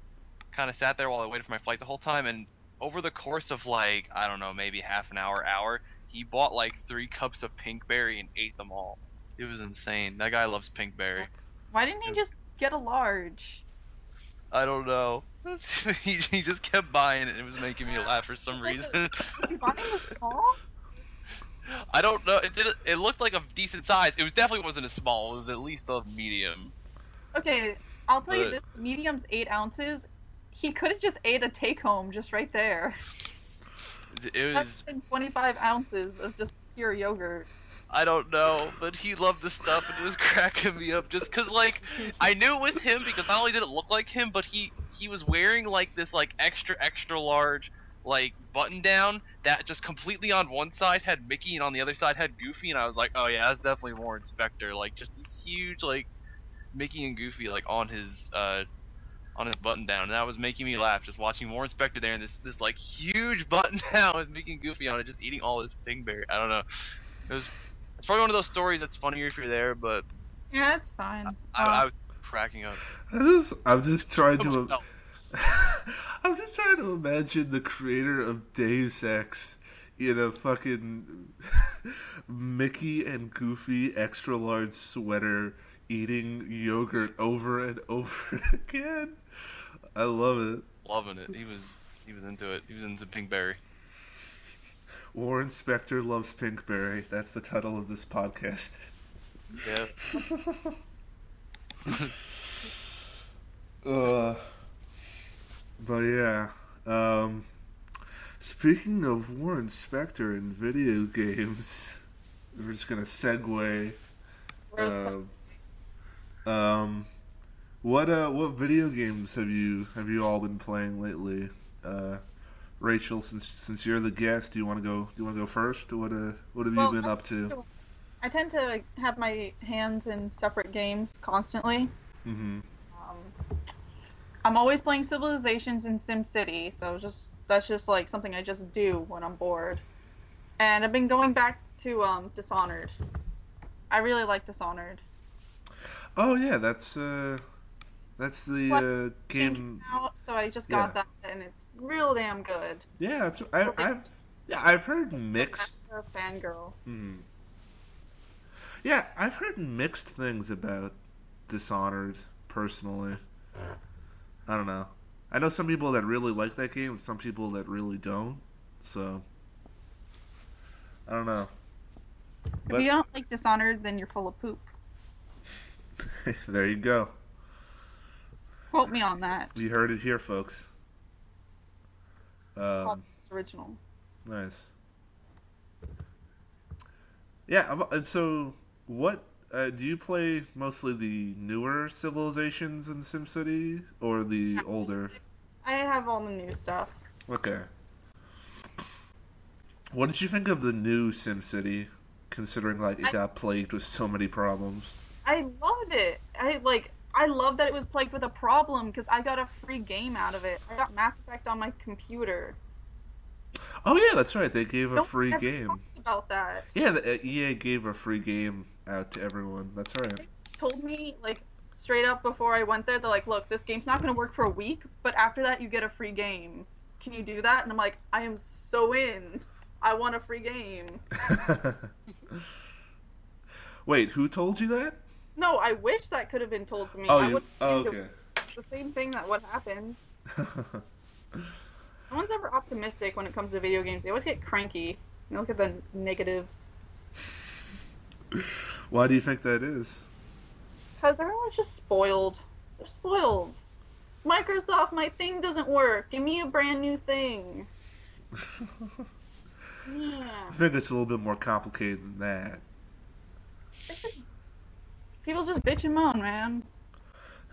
kind of sat there while I waited for my flight the whole time. And over the course of like I don't know, maybe half an hour, hour, he bought like three cups of pinkberry and ate them all. It was insane. That guy loves pinkberry. Why didn't he just get a large? I don't know. he, he just kept buying it. and It was making me laugh for some reason. Was buying the small? I don't know. It did. It looked like a decent size. It was definitely wasn't a small. It was at least a medium. Okay, I'll tell you this: medium's eight ounces. He could have just ate a take home just right there. It was. 25 ounces of just pure yogurt. I don't know, but he loved the stuff and it was cracking me up just cause like I knew it was him because not only did it look like him, but he he was wearing like this like extra extra large like button down that just completely on one side had Mickey and on the other side had Goofy and I was like, oh yeah, that's definitely Warren Spector. Like just huge like Mickey and Goofy like on his uh on his button down and that was making me laugh just watching Warren Spector there and this this like huge button down with Mickey and Goofy on it just eating all this Pinkberry. I don't know. It was it's probably one of those stories that's funnier if you're there, but Yeah, it's fine. I, Uh, I was cracking up. I just, I'm just trying to. I'm just trying to imagine the creator of Deus Ex in a fucking Mickey and Goofy extra large sweater eating yogurt over and over again. I love it. loving it. He was he was into it. He was into Pinkberry. Warren Spector loves Pinkberry. That's the title of this podcast. Yeah. Uh, but yeah. Um, speaking of Warren Spector and video games, we're just gonna segue. We're Um, um, what uh, what video games have you have you all been playing lately? Uh, Rachel, since since you're the guest, do you want to go? Do you want to go first? What uh, what have Well, you been I- up to? I tend to have my hands in separate games constantly. hmm Um, I'm always playing Civilizations and SimCity, so just that's just like something I just do when I'm bored. And I've been going back to um, Dishonored. I really like Dishonored. Oh yeah, that's uh, that's the uh, Game game. out, so I just got Yeah. that, and it's real damn good. Yeah, that's I, I've yeah I've heard mixed. I'm a fangirl. Hmm. Yeah, I've heard mixed things about Dishonored personally. I don't know. I know some people that really like that game, and some people that really don't. So I don't know. If But- you don't like Dishonored, then you're full of poop. there you go. Quote me on that. You heard it here, folks. Um, It's original. Nice. Yeah, and so what uh, do you play mostly the newer civilizations in SimCity or the older? I have all the new stuff. Okay. What did you think of the new SimCity considering like it I- got plagued with so many problems? I loved it. I like. I love that it was plagued with a problem because I got a free game out of it. I got Mass Effect on my computer. Oh yeah, that's right. They gave a one free game. About that, Yeah, the, uh, EA gave a free game out to everyone. That's right. told me like straight up before I went there. They're like, "Look, this game's not going to work for a week, but after that, you get a free game. Can you do that?" And I'm like, "I am so in. I want a free game." Wait, who told you that? No, I wish that could have been told to me. Oh, I you. Oh, okay. the same thing that what happen. No one's ever optimistic when it comes to video games. They always get cranky. They look at the negatives. Why do you think that is? Because everyone's just spoiled. They're spoiled. Microsoft, my thing doesn't work. Give me a brand new thing. Yeah. I think it's a little bit more complicated than that. It's just, people just bitch and moan, man.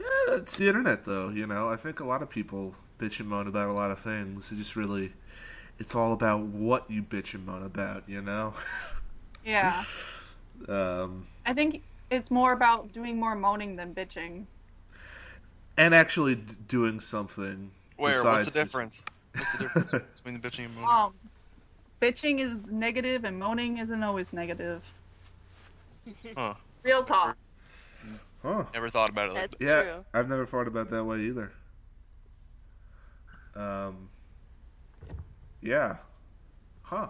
Yeah, it's the internet, though. You know, I think a lot of people bitch and moan about a lot of things. It just really, it's all about what you bitch and moan about. You know. Yeah. um, I think it's more about doing more moaning than bitching. and actually d- doing something. Where? besides What's the just- difference? What's the difference between the bitching and moaning? Um, bitching is negative and moaning isn't always negative. Huh. Real talk. Huh. Never thought about it like That's that. Yeah, true. I've never thought about that way either. Um. Yeah. Huh.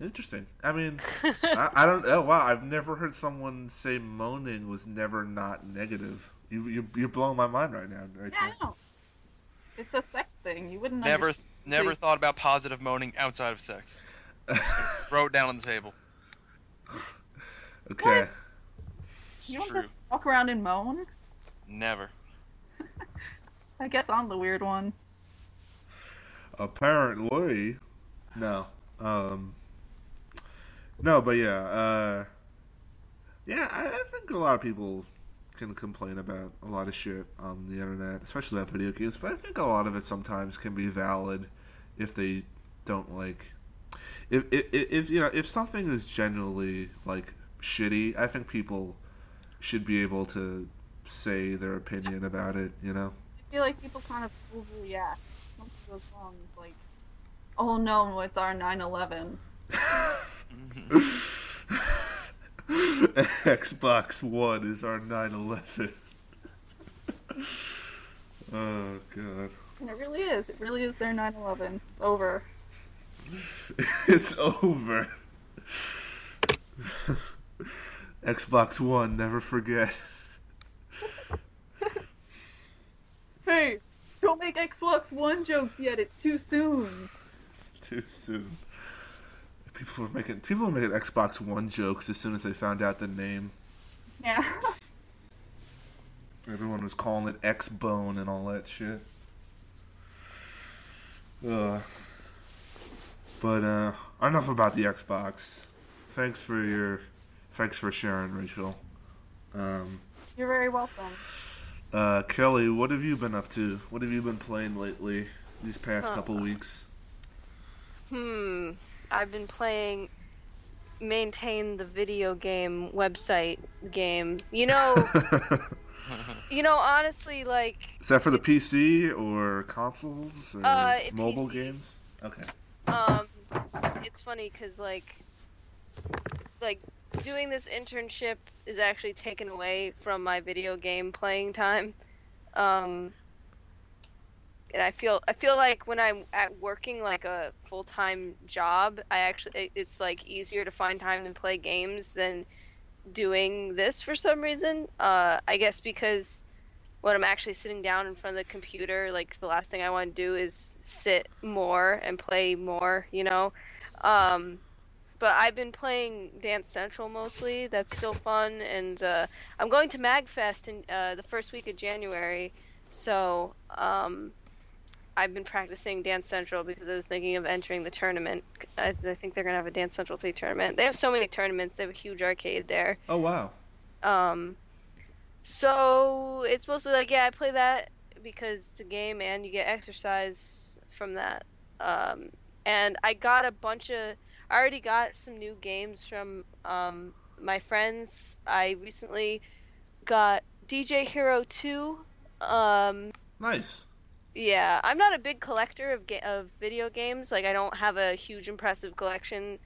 Interesting. I mean, I, I don't. Oh wow! I've never heard someone say moaning was never not negative. You you you're blowing my mind right now, Rachel. Yeah, I know. It's a sex thing. You wouldn't Never, understand. never thought about positive moaning outside of sex. Throw it down on the table. okay. What? You don't True. just walk around and moan? Never. I guess I'm the weird one. Apparently, no. Um. No, but yeah. Uh. Yeah, I, I think a lot of people can complain about a lot of shit on the internet, especially about video games. But I think a lot of it sometimes can be valid if they don't like. If, if, if you know if something is generally like shitty, I think people should be able to say their opinion about it. You know. I feel like people kind of overreact. Something goes wrong. It's like, oh no, it's our 9/11. Xbox One is our 911. oh god. And it really is. It really is their 9/11. It's over. It's over. Xbox One, never forget. Hey, don't make Xbox One jokes yet. It's too soon. It's too soon. People were making people were making Xbox One jokes as soon as they found out the name. Yeah. Everyone was calling it X Bone and all that shit. Ugh. But uh, enough about the Xbox. Thanks for your, thanks for sharing, Rachel. Um, You're very welcome. uh, Kelly, what have you been up to? What have you been playing lately? These past Huh. couple weeks. Hmm. I've been playing maintain the video game website game. You know, you know honestly like Is that for the PC or consoles or Uh, mobile PC. games? Okay. um it's funny cuz like like doing this internship is actually taken away from my video game playing time. Um and I feel I feel like when I'm at working like a full time job, I actually it's like easier to find time to play games than doing this for some reason. Uh, I guess because when I'm actually sitting down in front of the computer, like the last thing I want to do is sit more and play more, you know. Um, but I've been playing Dance Central mostly. That's still fun, and uh, I'm going to Magfest in uh, the first week of January. So um, I've been practicing Dance Central because I was thinking of entering the tournament. I, I think they're gonna have a Dance Central 3 tournament. They have so many tournaments. They have a huge arcade there. Oh wow. Um, so it's mostly like yeah, I play that because it's a game and you get exercise from that. Um, and I got a bunch of. I already got some new games from um, my friends. I recently got DJ Hero 2. Um, Nice. yeah, I'm not a big collector of ga- of video games. Like I don't have a huge impressive collection,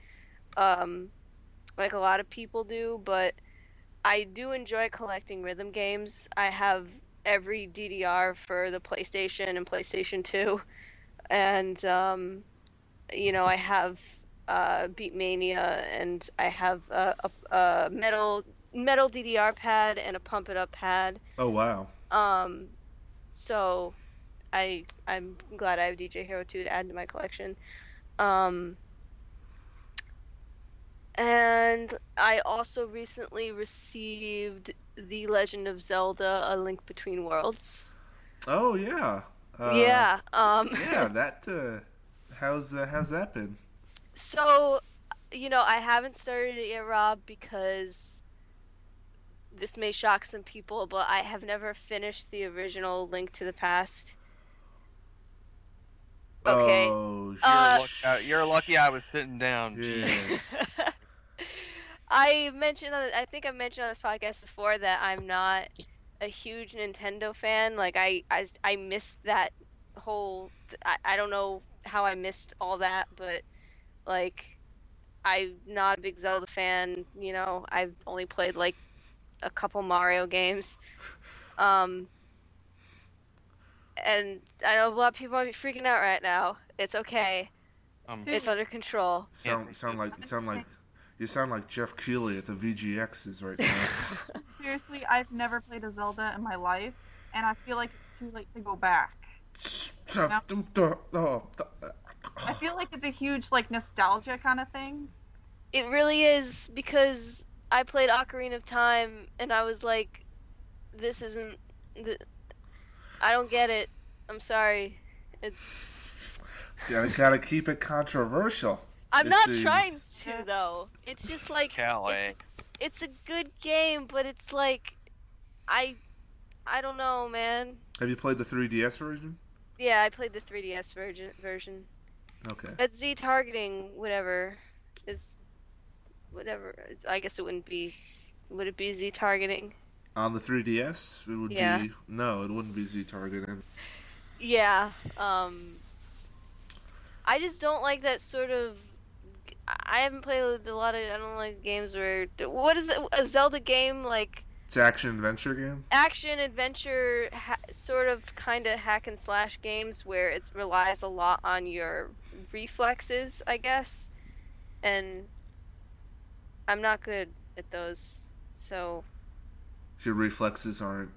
um, like a lot of people do. But I do enjoy collecting rhythm games. I have every DDR for the PlayStation and PlayStation Two, and um, you know I have uh, Beatmania and I have a, a, a metal metal DDR pad and a Pump It Up pad. Oh wow. Um, so I I'm glad I have DJ Hero 2 to add to my collection. Um, and I also recently received The Legend of Zelda: A Link Between Worlds. Oh yeah. Uh, yeah. Um. yeah. That. Uh, how's uh, how's that been? So, you know, I haven't started it yet, Rob, because this may shock some people, but I have never finished the original Link to the Past. Okay. Oh, Uh, sh- Lucky- You're lucky I was sitting down. Yes. I mentioned, on, I think I mentioned on this podcast before that I'm not a huge Nintendo fan. Like I, I, I missed that whole. I, I don't know how I missed all that, but like I'm not a big Zelda fan. You know, I've only played like a couple Mario games. Um, and I know a lot of people might be freaking out right now. It's okay. Um, It's under control. sound sound like sound like you sound like Geoff Keighley at the VGXs right now. Seriously, I've never played a Zelda in my life, and I feel like it's too late to go back. Oh, I feel like it's a huge like nostalgia kind of thing. It really is because I played Ocarina of Time and I was like, this isn't. Th- I don't get it. I'm sorry. It's. gotta gotta keep it controversial. I'm It not seems- trying to though. It's just like it's, it's a good game, but it's like, I, I don't know, man. Have you played the 3DS version? Yeah, I played the 3DS version. Version. Okay. That Z targeting, whatever, is, whatever. it's- I guess it wouldn't be. Would it be Z targeting? On the 3DS, it would Yeah. be no, it wouldn't be Z targeting. Yeah. Um. I just don't like that sort of. I haven't played a lot of. I don't like games where. What is it? A Zelda game like It's action adventure game. action adventure, ha- sort of kind of hack and slash games where it relies a lot on your reflexes, I guess. And I'm not good at those. So Your reflexes aren't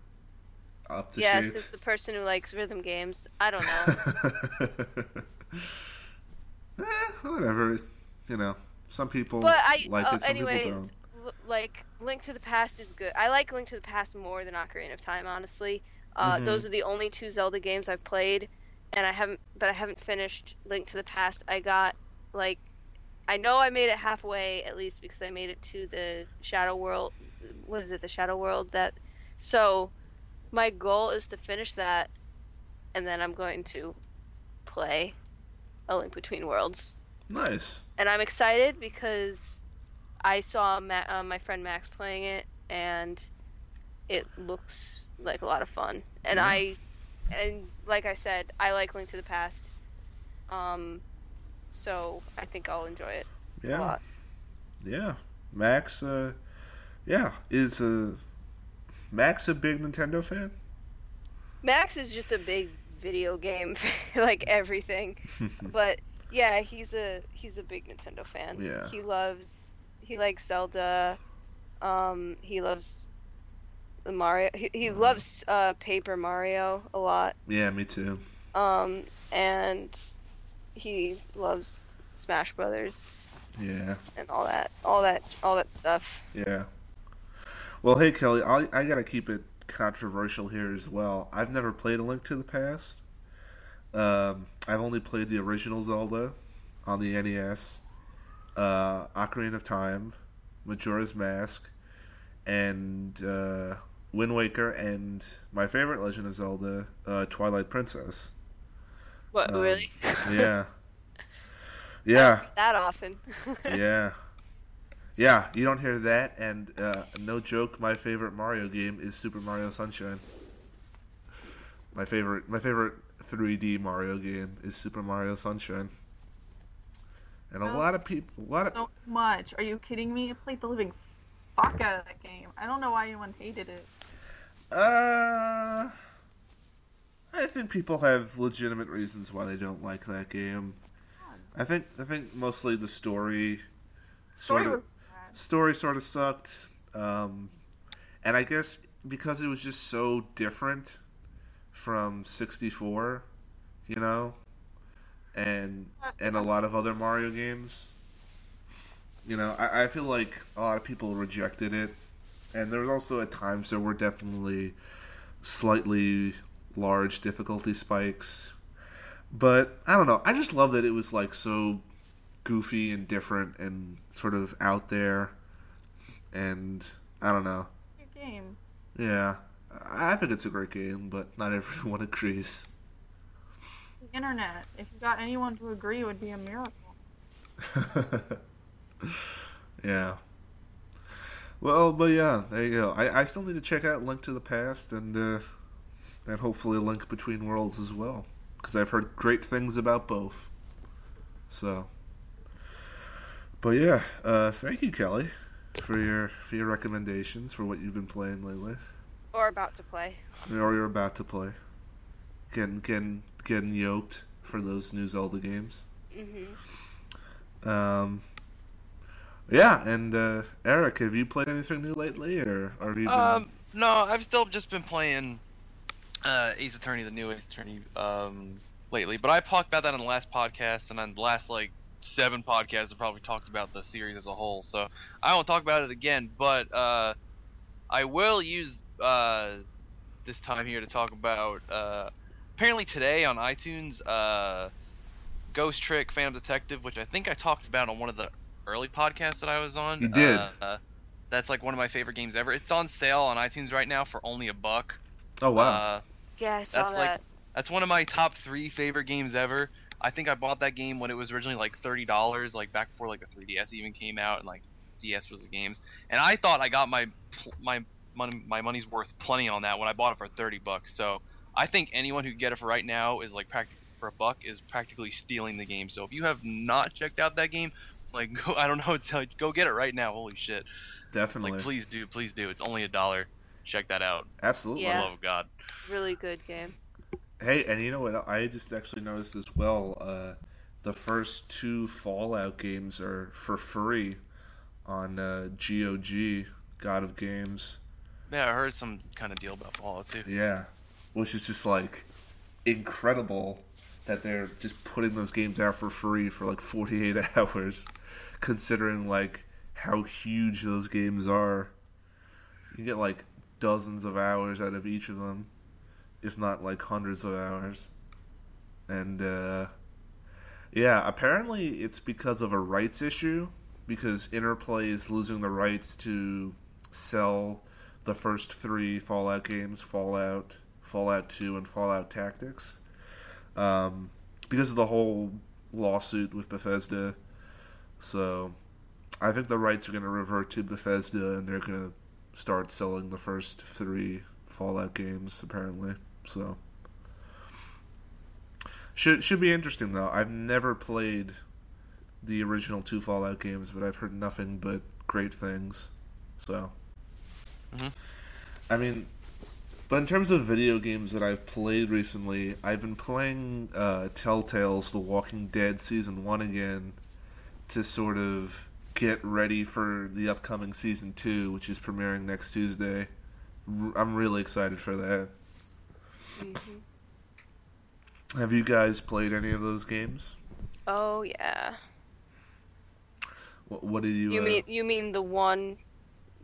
up to yes, shape. as the person who likes rhythm games, I don't know. eh, whatever. You know, some people But I- like uh, it, some anyway, people don't. Like Link to the Past is good. I like Link to the Past more than Ocarina of Time, honestly. Uh, Mhm. Those are the only two Zelda games I've played, and I haven't, but I haven't finished Link to the Past. I got like, I know I made it halfway at least because I made it to the Shadow World. What is it? The Shadow World. That. So, my goal is to finish that, and then I'm going to play A Link Between Worlds Nice. and I'm excited because I saw Ma- uh, my friend Max playing it, and it looks like a lot of fun. And Yeah. I, and like I said, I like Link to the Past, um, so I think I'll enjoy it a Yeah. lot. Yeah. Max. Uh, yeah. Is uh, Max a big Nintendo fan? Max is just a big video game, like everything. but yeah, he's a he's a big Nintendo fan. Yeah. He loves he likes Zelda. Um, he loves Mario. He, he Mhm. loves uh, Paper Mario a lot. yeah, me too. Um, and he loves Smash Brothers Yeah. and all that, all that, all that stuff. Yeah. Well, hey Kelly, I I gotta keep it controversial here as well. I've never played A Link to the Past. Um, I've only played the original Zelda on the NES, uh, Ocarina of Time, Majora's Mask, and uh, Wind Waker, and my favorite Legend of Zelda, uh, Twilight Princess. What Um, really? Yeah. Yeah. that often? yeah. Yeah, you don't hear that, and uh, no joke. My favorite Mario game is Super Mario Sunshine. My favorite, my favorite 3D Mario game is Super Mario Sunshine. And a Oh. lot of people, a lot of So much. Are you kidding me? I played the living fuck out of that game. I don't know why anyone hated it. Uh, I think people have legitimate reasons why they don't like that game. I think, I think mostly the story, sort Story of, story sort of sucked um, and i guess because it was just so different from 64, you know, and and a lot of other Mario games. You know, I, I feel like a lot of people rejected it, and there was also at times there were definitely slightly large difficulty spikes. But I don't know. I just love that it was like so goofy and different and sort of out there. And I don't know. Good game. Yeah, I think it's a great game, but not everyone agrees. It's the internet. If you got anyone to agree, it would be a miracle. yeah. Well, but yeah, there you go. I, I still need to check out Link to the Past and uh, and hopefully Link Between Worlds as well, because I've heard great things about both. So, but yeah, uh, thank you, Kelly, for your for your recommendations for what you've been playing lately, Or about to play. or you're about to play. Getting getting getting yoked for those new Zelda games. hmm Um, yeah, and uh, Eric, have you played anything new lately, or, are you been? Um, no, I've still just been playing uh, Ace Attorney, the new Ace Attorney, um, lately. But I talked about that on the last podcast, and on the last like seven podcasts, I probably talked about the series as a whole. So I won't talk about it again. But uh, I will use uh, this time here to talk about. Uh, apparently today on iTunes, uh, Ghost Trick Phantom Detective, which I think I talked about on one of the early podcast that I was on. You did. Uh, uh, that's like one of my favorite games ever. It's on sale on iTunes right now for only a buck. oh wow, Uh, Yeah, I saw That's like- that's one of my top three favorite games ever. I think I bought that game when it was originally like thirty dollars, like back before like the 3DS even came out and like DS was the games. And I thought I got my my money my money's worth plenty on that when I bought it for thirty bucks. So I think anyone who can get it for right now is like practic for a buck is practically stealing the game. So if you have not checked out that game, like go, I don't know, tell go get it right now. Holy shit! definitely, Like please do, please do. It's only a dollar. Check that out. absolutely. Yeah. Love of God. Really good game. Hey, and you know what? I just actually noticed as well. Uh, the first two Fallout games are for free on uh, GOG, Good Old Games. Yeah, I heard some kind of deal about Fallout too. Yeah, which is just like incredible that they're just putting those games out for free for like 48 hours, considering like how huge those games are. You get like dozens of hours out of each of them, if not like hundreds of hours. And uh, yeah, apparently it's because of a rights issue, because Interplay is losing the rights to sell the first three Fallout games Fallout, Fallout 2, and Fallout Tactics. Um, because of the whole lawsuit with Bethesda. So I think the rights are going to revert to Bethesda and they're going to start selling the first three Fallout games, apparently. So. Should should be interesting though. I've never played the original two Fallout games, but I've heard nothing but great things. So, Mhm. I mean, but in terms of video games that I've played recently, I've been playing uh, Telltale's The Walking Dead season one again to sort of get ready for the upcoming season two, which is premiering next Tuesday. R- I'm really excited for that. hmm Have you guys played any of those games? Oh yeah. What, what did you? You uh, mean you mean the one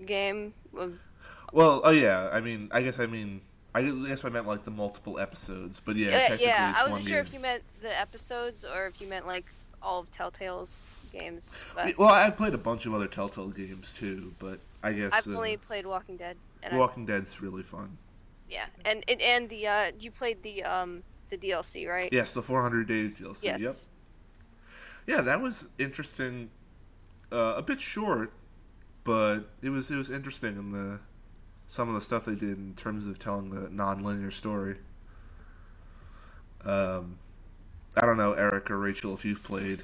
game? Of, Well, oh yeah. I mean, I guess I mean, I guess I meant like the multiple episodes, but yeah, yeah, technically yeah. I wasn't sure game. if you meant the episodes or if you meant like all of Telltale's games. But Well, I played a bunch of other Telltale games too, but I guess I've uh, only played Walking Dead. And I, Walking Dead's really fun. yeah, and, and and the uh, you played the um the DLC right? Yes, the 400 Days DLC. Yes. Yep. Yeah, that was interesting. Uh, a bit short, but it was it was interesting in the some of the stuff they did in terms of telling the non-linear story. Um, I don't know, Eric or Rachel, if you've played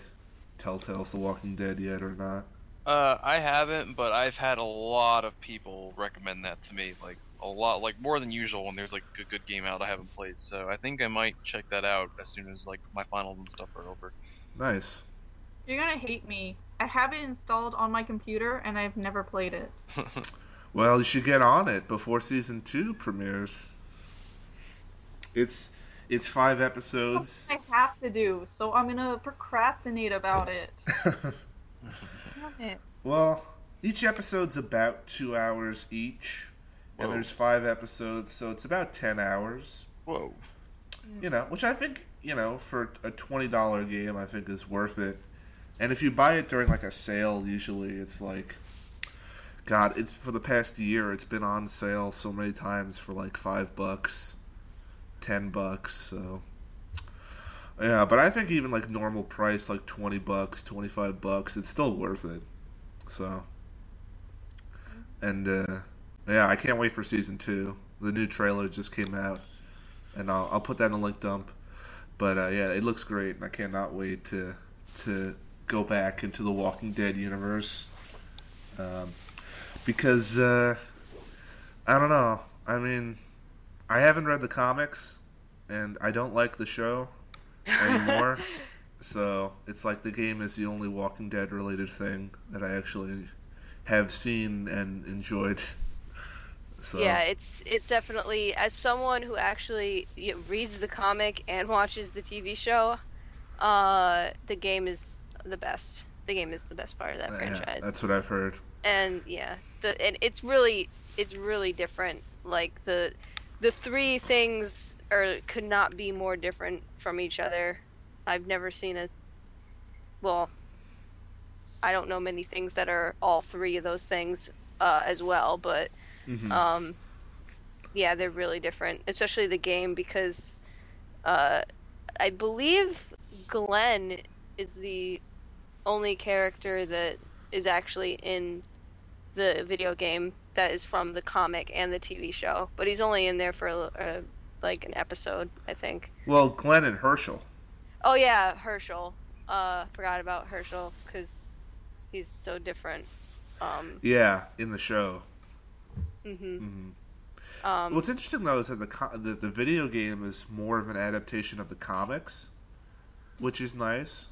Telltale's The Walking Dead yet or not. Uh, I haven't, but I've had a lot of people recommend that to me, like a lot, like more than usual when there's like a good game out I haven't played. So I think I might check that out as soon as like my finals and stuff are over. Nice. You're gonna hate me. I have it installed on my computer and I've never played it. Well, you should get on it before season two premieres. It's it's five episodes. I have to do, so I'm gonna procrastinate about it. It. well, each episode's about two hours each, and there's five episodes, so it's about ten hours. Whoa. You know, which I think you know for a twenty dollar game, I think is worth it. And if you buy it during like a sale, usually it's like, God, it's for the past year. It's been on sale so many times for like five bucks, ten bucks. So yeah, but I think even like normal price, like twenty bucks, twenty five bucks, it's still worth it. So, and uh, yeah, I can't wait for season two. The new trailer just came out, and I'll I'll put that in the link dump. But uh, yeah, it looks great, and I cannot wait to to go back into the Walking Dead universe. Um, because uh, I don't know. I mean, I haven't read the comics, and I don't like the show anymore. so it's like the game is the only Walking Dead related thing that I actually have seen and enjoyed. So Yeah, it's it's definitely as someone who actually you know, reads the comic and watches the TV show, uh, the game is the best. The game is the best part of that yeah, franchise. that's what I've heard. And yeah the and it's really it's really different like the the three things are could not be more different from each other i've never seen a well i don't know many things that are all three of those things uh, as well but Mhm. um yeah they're really different especially the game because uh i believe glenn is the only character that is actually in the video game that is from the comic and the TV show, but he's only in there for uh, like an episode, I think. Well, Glenn and Hershel. Oh yeah, Hershel. Uh, forgot about Hershel because he's so different. Um, Yeah, in the show. Mm-hmm. mm-hmm. um, What's interesting though is that the co- that the video game is more of an adaptation of the comics, which is nice.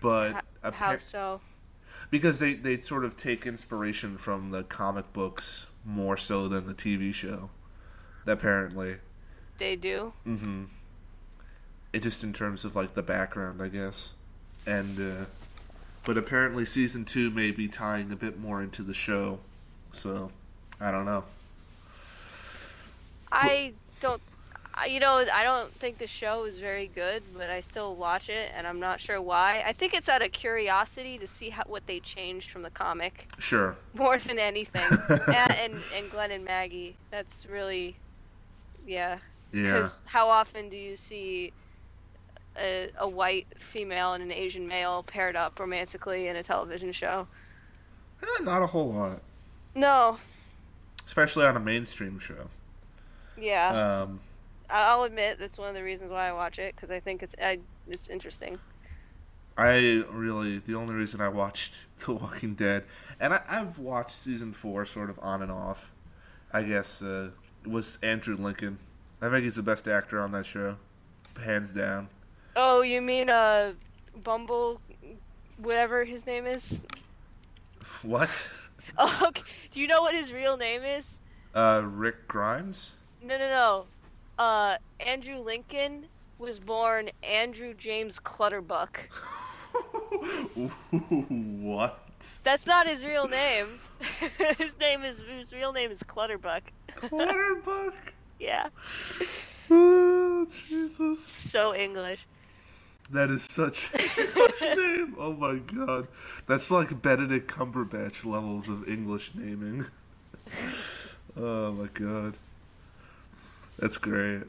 But ho- appa- how so? Because they they sort of take inspiration from the comic books more so than the TV show. Apparently, They do. Mm-hmm. It just in terms of like the background, I guess, and uh, but apparently season two may be tying a bit more into the show, so I don't know. I don't. You know, I don't think the show is very good, but I still watch it, and I'm not sure why. I think it's out of curiosity to see how, what they changed from the comic Sure. more than anything. and, and and Glenn and Maggie, that's really, yeah. Yeah. Because how often do you see a, a white female and an Asian male paired up romantically in a television show? Eh, not a whole lot, No. especially on a mainstream show. Yeah. Um, I'll admit that's one of the reasons why I watch it because I think it's I, it's interesting. I really the only reason I watched The Walking Dead, and I, I've watched season four sort of on and off. I guess uh, was Andrew Lincoln. I think he's the best actor on that show, hands down. Oh, you mean uh, Bumble, whatever his name is? What? Oh, okay. do you know what his real name is? Uh, Rick Grimes. No, no, no. Uh, Andrew Lincoln was born Andrew James Clutterbuck. what? That's not his real name. his name is his real name is Clutterbuck. Clutterbuck. Yeah, Oh, Jesus. so English. That is such a English name. Oh my god. That's like Benedict Cumberbatch levels of English naming. Oh my god. That's great.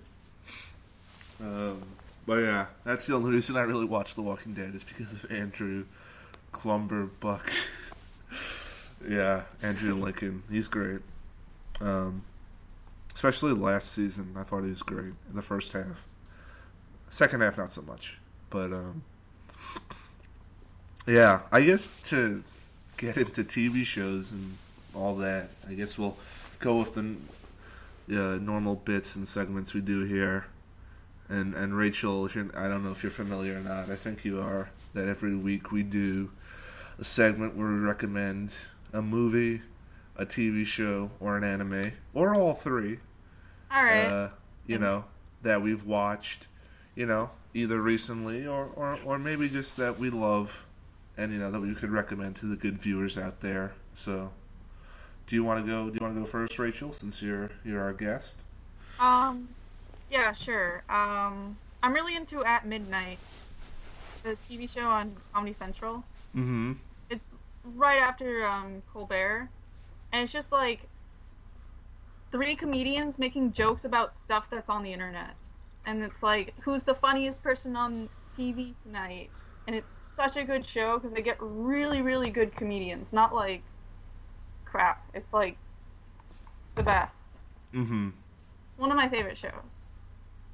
Um, but yeah, that's the only reason I really watch The Walking Dead is because of Andrew Clumber Buck. yeah, Andrew Lincoln. He's great. Um, especially last season, I thought he was great in the first half. Second half, not so much. But um, yeah, I guess to get into TV shows and all that, I guess we'll go with the uh, normal bits and segments we do here. And and Rachel, if you're, I don't know if you're familiar or not. I think you are. That every week we do a segment where we recommend a movie, a TV show, or an anime, or all three. All right. Uh, you know, that we've watched, you know, either recently or, or, or maybe just that we love and you know that we could recommend to the good viewers out there. So do you want to go do you want to go first, Rachel, since you're you're our guest? Um, yeah, sure. Um, I'm really into At Midnight, the TV show on Comedy Central. Mm-hmm. It's right after um, Colbert, and it's just like three comedians making jokes about stuff that's on the internet, and it's like who's the funniest person on TV tonight, and it's such a good show because they get really, really good comedians, not like crap. It's like the best. Mm-hmm. One of my favorite shows.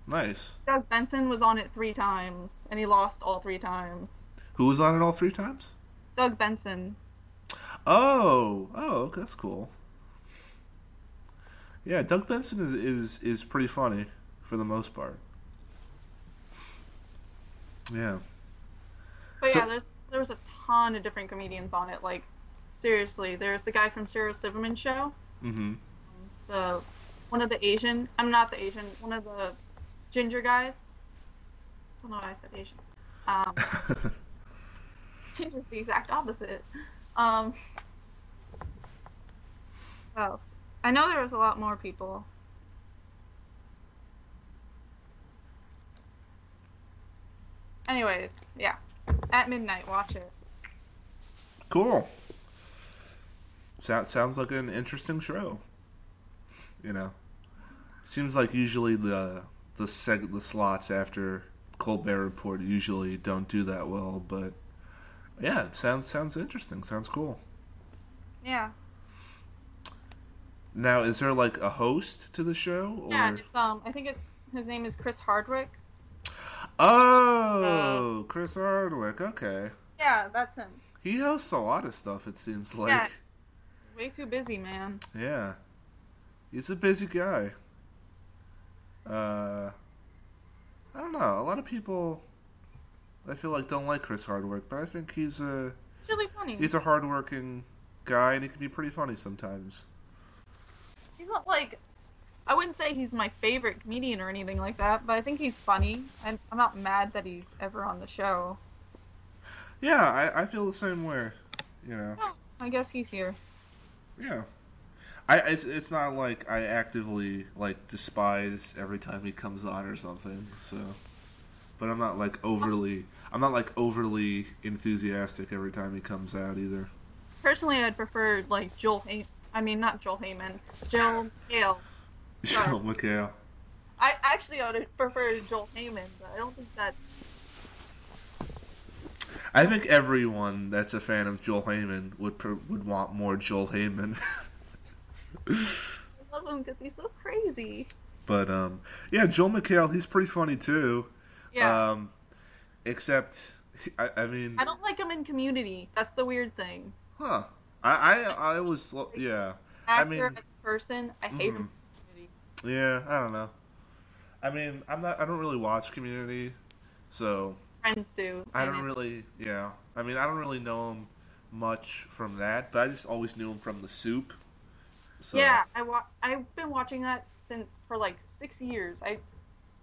Nice. Doug Benson was on it three times, and he lost all three times. Who was on it all three times? Doug Benson. Oh, oh, that's cool. Yeah, Doug Benson is is is pretty funny for the most part. Yeah. But So- yeah, there's there was a ton of different comedians on it. Like seriously, there's the guy from Sarah Silverman show, Mm-hmm. the one of the Asian. I'm not the Asian. One of the ginger guys. I don't know why I said Asian. Um, ginger's the exact opposite. Um, what else? I know there was a lot more people. Anyways, yeah. At midnight, watch it. cool. Sounds sounds like an interesting show. You know, seems like usually the the seg the slots after Colbert Report usually don't do that well, but yeah, it sounds sounds interesting. Sounds cool. Yeah. Now, is there like a host to the show? Or... Yeah, it's um I think it's his name is Chris Hardwick. Oh, Chris Hardwick. Okay, Yeah, that's him. he hosts a lot of stuff. It seems like. Yeah. Way too busy, man. Yeah. He's a busy guy. Uh I don't know. A lot of people I feel like don't like Chris Hardwick, but I think he's a It's really funny. he's a hardworking guy and he can be pretty funny sometimes. He's not like I wouldn't say he's my favorite comedian or anything like that, but I think he's funny. and I'm not mad that he's ever on the show. Yeah, I, I feel the same way. You know. I guess he's here. Yeah. I it's it's not like I actively like despise every time he comes on or something, so but I'm not like overly I'm not like overly enthusiastic every time he comes out either. Personally, I'd prefer like Joel. Hay- I mean, not Joel Heyman. Joel Hale. Sorry. Joel McHale. I actually I would prefer Joel Heyman, but I don't think that's. I think everyone that's a fan of Joel Heyman would pr- would want more Joel Heyman. I love him because he's so crazy. but um, yeah, Joel McHale, he's pretty funny too. Yeah. Um, except, I, I mean, I don't like him in Community. That's the weird thing. huh? I I I was yeah I Actor mean- as a person, I hate him. In Community. yeah I don't know. I mean, I'm not. I don't really watch Community, so Friends do. I don't it- really. Yeah, I mean, I don't really know him much from that, but I just always knew him from The Soup. So, Yeah, I wa- I've been watching that since for like six years. I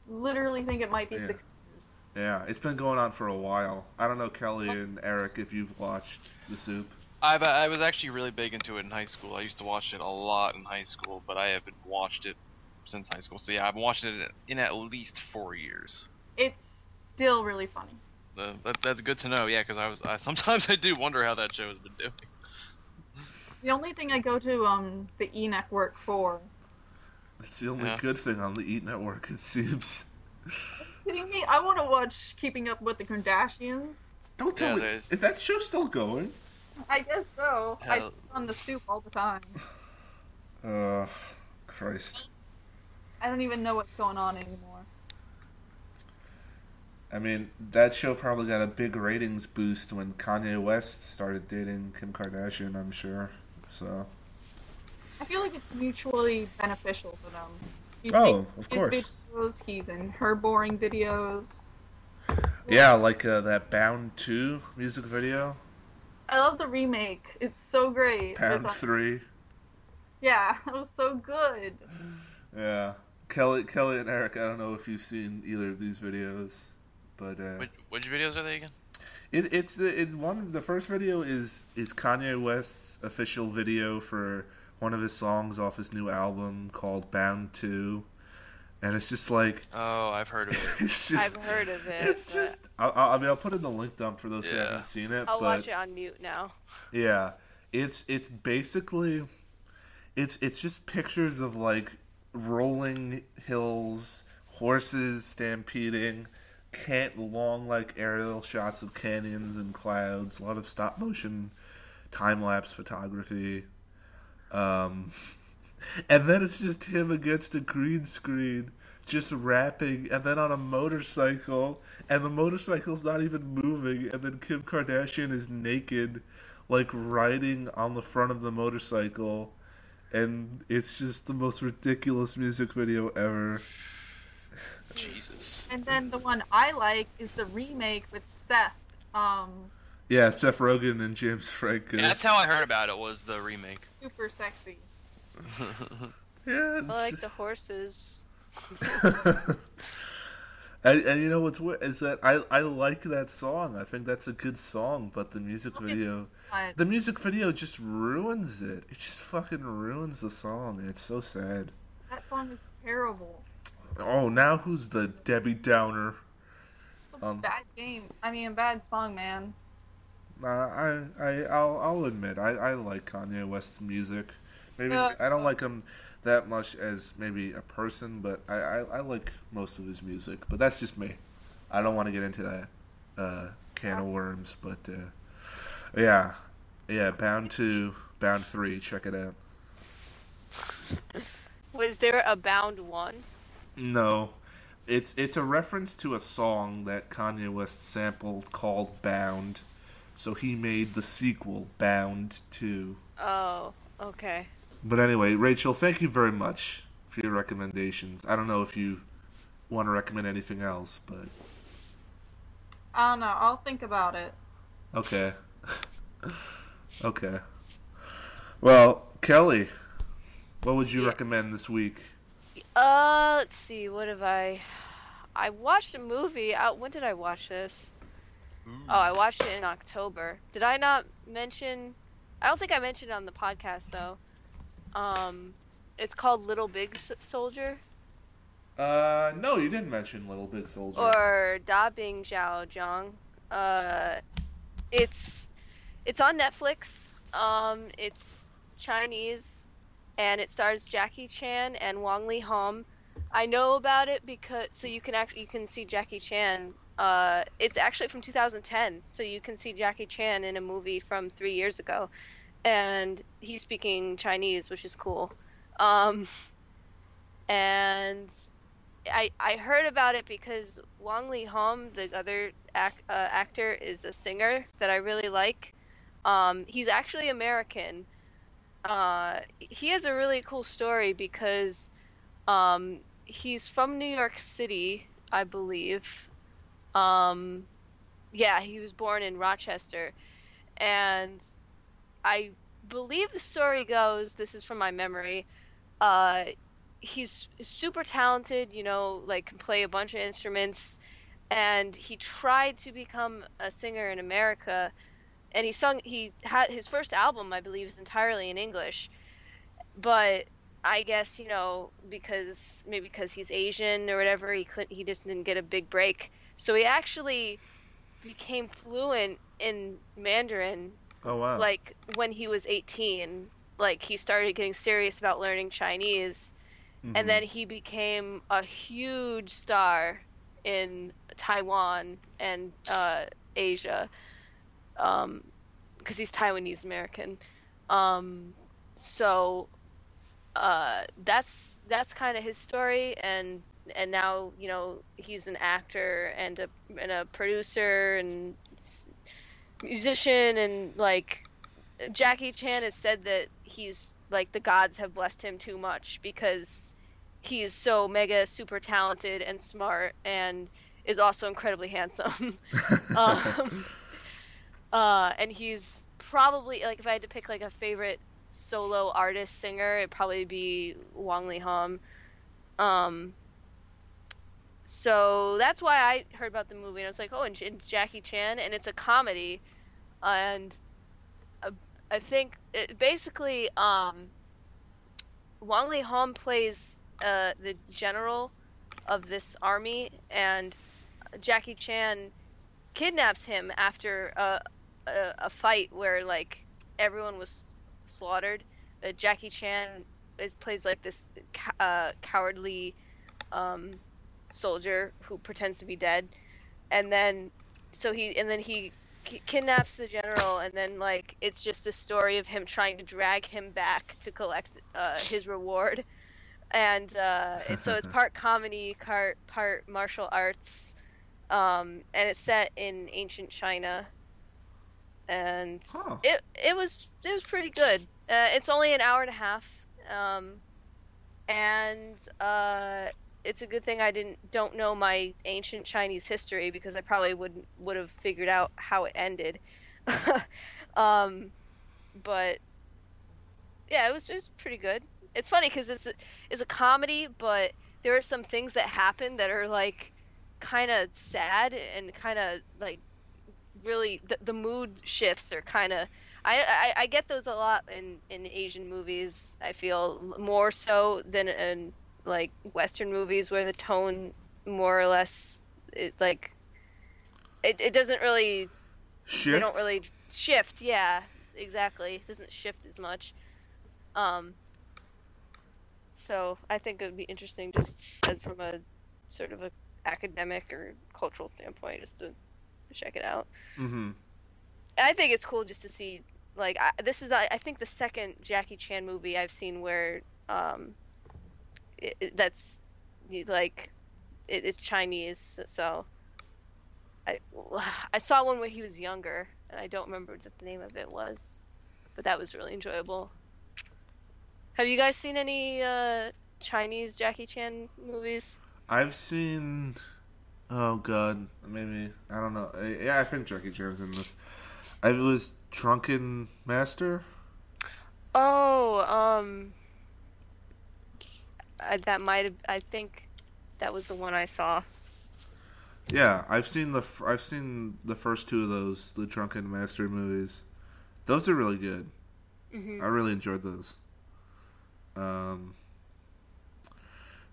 literally think it might be Yeah. six years. Yeah, it's been going on for a while. I don't know, Kelly and Eric, if you've watched The Soup. I uh, I was actually really big into it in high school. I used to watch it a lot in high school, but I haven't watched it since high school. So yeah, I've watched it in at least four years. It's still really funny. Uh, that, that's good to know. Yeah, because I was I, sometimes I do wonder how that show has been doing. It's the only thing I go to um the E Network for. That's the only Yeah. good thing on the E Network. it seems. Kidding me? I want to watch Keeping Up with the Kardashians. Don't tell Yeah, me. there's- Is that show still going? I guess so. I Hell. see it on the soup all the time. Uh, Christ. I don't even know what's going on anymore. I mean, that show probably got a big ratings boost when Kanye West started dating Kim Kardashian, I'm sure. So, I feel like it's mutually beneficial for them. He's Oh, of course. Videos, he's in her boring videos. yeah, like uh, that Bound 2 music video, I love the remake. It's so great. Pound With, uh, 3. Yeah, it was so good. Yeah. Kelly, Kelly, and Eric. I don't know if you've seen either of these videos, but uh, Which, which videos are they again? it, it's the it's one. The first video is is Kanye West's official video for one of his songs off his new album called Bound Two, and it's just like Oh, I've heard of it. it's just I've heard of it. it's but just. I, I I mean, I'll put in the link dump for those who haven't seen it. I'll but watch it on mute now. Yeah, it's it's basically it's it's just pictures of like rolling hills, horses stampeding, can't long like aerial shots of canyons and clouds, a lot of stop motion time lapse photography. Um and then it's just him against a green screen just rapping and then on a motorcycle and the motorcycle's not even moving and then Kim Kardashian is naked like riding on the front of the motorcycle and it's just the most ridiculous music video ever. Jesus. And then the one I like is the remake with Seth. Um, Yeah, Seth Rogen and James Franco. Yeah, that's how I heard about it. Was the remake. super sexy. Yeah, I like the horses. and, and you know what's weird is that I I like that song. I think that's a good song, but the music Okay. video, the music video just ruins it. It just fucking ruins the song. It's so sad. that song is terrible. Oh, now who's the Debbie Downer? Um, bad game. I mean, bad song, man. Uh, I I I'll, I'll admit I, I like Kanye West's music. Maybe Yeah. I don't like him that much as maybe a person, but I, I, I like most of his music. But that's just me. I don't want to get into that uh, can of worms, but uh, yeah, yeah. Bound two, Bound three. Check it out. Was there a bound one? No, it's it's a reference to a song that Kanye West sampled called Bound. So he made the sequel, Bound two. Oh, okay. But anyway, Rachel, thank you very much for your recommendations. I don't know if you want to recommend anything else, but I don't know. I'll think about it. okay. okay. Well, Kelly, what would you Yeah. recommend this week? Uh, let's see. What have I? I watched a movie. Out. When did I watch this? Oh, I watched it in October. Did I not mention? I don't think I mentioned it on the podcast though. Um, it's called Little Big S- Soldier Uh, no, you didn't mention Little Big Soldier. or Da Bing Xiao Jiang. Uh, it's it's on Netflix. Um, it's Chinese, and it stars Jackie Chan and Wong Li Hom. I know about it because so you can actually you can see Jackie Chan. Uh, it's actually from 2010, so you can see Jackie Chan in a movie from three years ago, and he's speaking Chinese, which is cool. Um, and I I heard about it because Wong Li Hom, the other ac- uh, actor, is a singer that I really like. Um, he's actually American. Uh, he has a really cool story because um, he's from New York City, I believe. Um, yeah, he was born in Rochester, and I believe the story goes. This is from my memory. Uh, he's super talented, you know, like can play a bunch of instruments, and he tried to become a singer in America, and he sung. He had his first album, I believe, is entirely in English, but I guess you know because maybe because he's Asian or whatever, he couldn't. He just didn't get a big break. So he actually became fluent in Mandarin oh wow! like when he was 18 like he started getting serious about learning chinese Mhm. and then he became a huge star in taiwan and uh, asia um because he's taiwanese american um so uh that's that's kind of his story and and now you know he's an actor and a and a producer and musician and like Jackie Chan has said that he's like the gods have blessed him too much because he is so mega super talented and smart and is also incredibly handsome. um, uh, and he's probably like if I had to pick like a favorite solo artist singer, it'd probably be Wang Li Hom. Um, so that's why I heard about the movie and I was like, oh, and, and Jackie Chan, and it's a comedy, and uh, I think it, basically um, Wang Li Hong plays uh, the general of this army, and Jackie Chan kidnaps him after a, a, a fight where like everyone was slaughtered. Uh, Jackie Chan is plays like this uh, cowardly um, soldier who pretends to be dead, and then so he and then he kidnaps the general, and then like it's just the story of him trying to drag him back to collect uh, his reward, and uh, it's, so it's part comedy, part part martial arts, um, and it's set in ancient China, and Huh. it it was it was pretty good. Uh, it's only an hour and a half, um, and uh, it's a good thing I didn't don't know my ancient Chinese history because I probably would would have figured out how it ended. um, but yeah, it was it was pretty good. It's funny because it's a, it's a comedy, but there are some things that happen that are like kind of sad and kind of like really the, the mood shifts are kind of I, I I get those a lot in in Asian movies. I feel more so than in like Western movies where the tone more or less it like it, it doesn't really Shift. they don't really shift. Yeah, exactly. It doesn't shift as much. Um. So I think it would be interesting just as from a sort of a academic or cultural standpoint, just to, to check it out. Mm-hmm. I think it's cool just to see like I, this is I think the second Jackie Chan movie I've seen where um it, it- that's like it, it's Chinese so I I saw one where he was younger and I don't remember what the name of it was but that was really enjoyable. Have you guys seen any uh Chinese Jackie Chan movies? I've seen. Oh god, maybe I don't know. Uh, Yeah, I think Jackie Chan's in this. I it was Drunken Master. Oh, um, I, that might have. I think that was the one I saw. Yeah, I've seen the I've seen the first two of those, the Drunken Master movies. Those are really good. hmm I really enjoyed those. Um,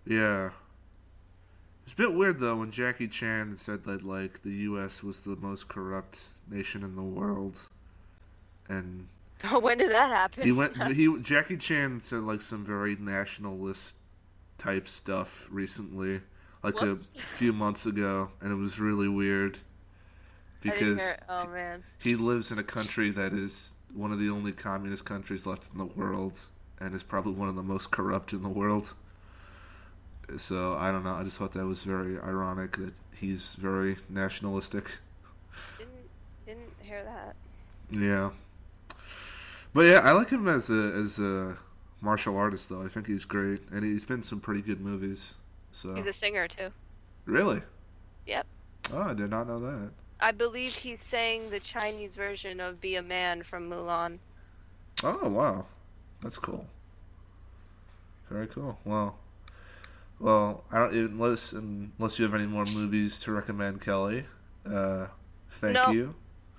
yeah. It's a bit weird though when Jackie Chan said that like the U.S. was the most corrupt nation in the world, and oh, when did that happen? he went. He Jackie Chan said like some very nationalist type stuff recently, like Whoops. a few months ago, and it was really weird because oh man, he lives in a country that is one of the only communist countries left in the world and is probably one of the most corrupt in the world. So I don't know. I just thought that was very ironic that he's very nationalistic. didn't didn't hear that. Yeah. But yeah, I like him as a as a martial artist though. I think he's great and he's been in some pretty good movies. So He's a singer too. Really? Yep. Oh, I did not know that. I believe he sang the Chinese version of "Be a Man" from Mulan. Oh wow, that's cool. Very cool. Well, well, I don't unless unless you have any more movies to recommend, Kelly. Uh, thank No. you.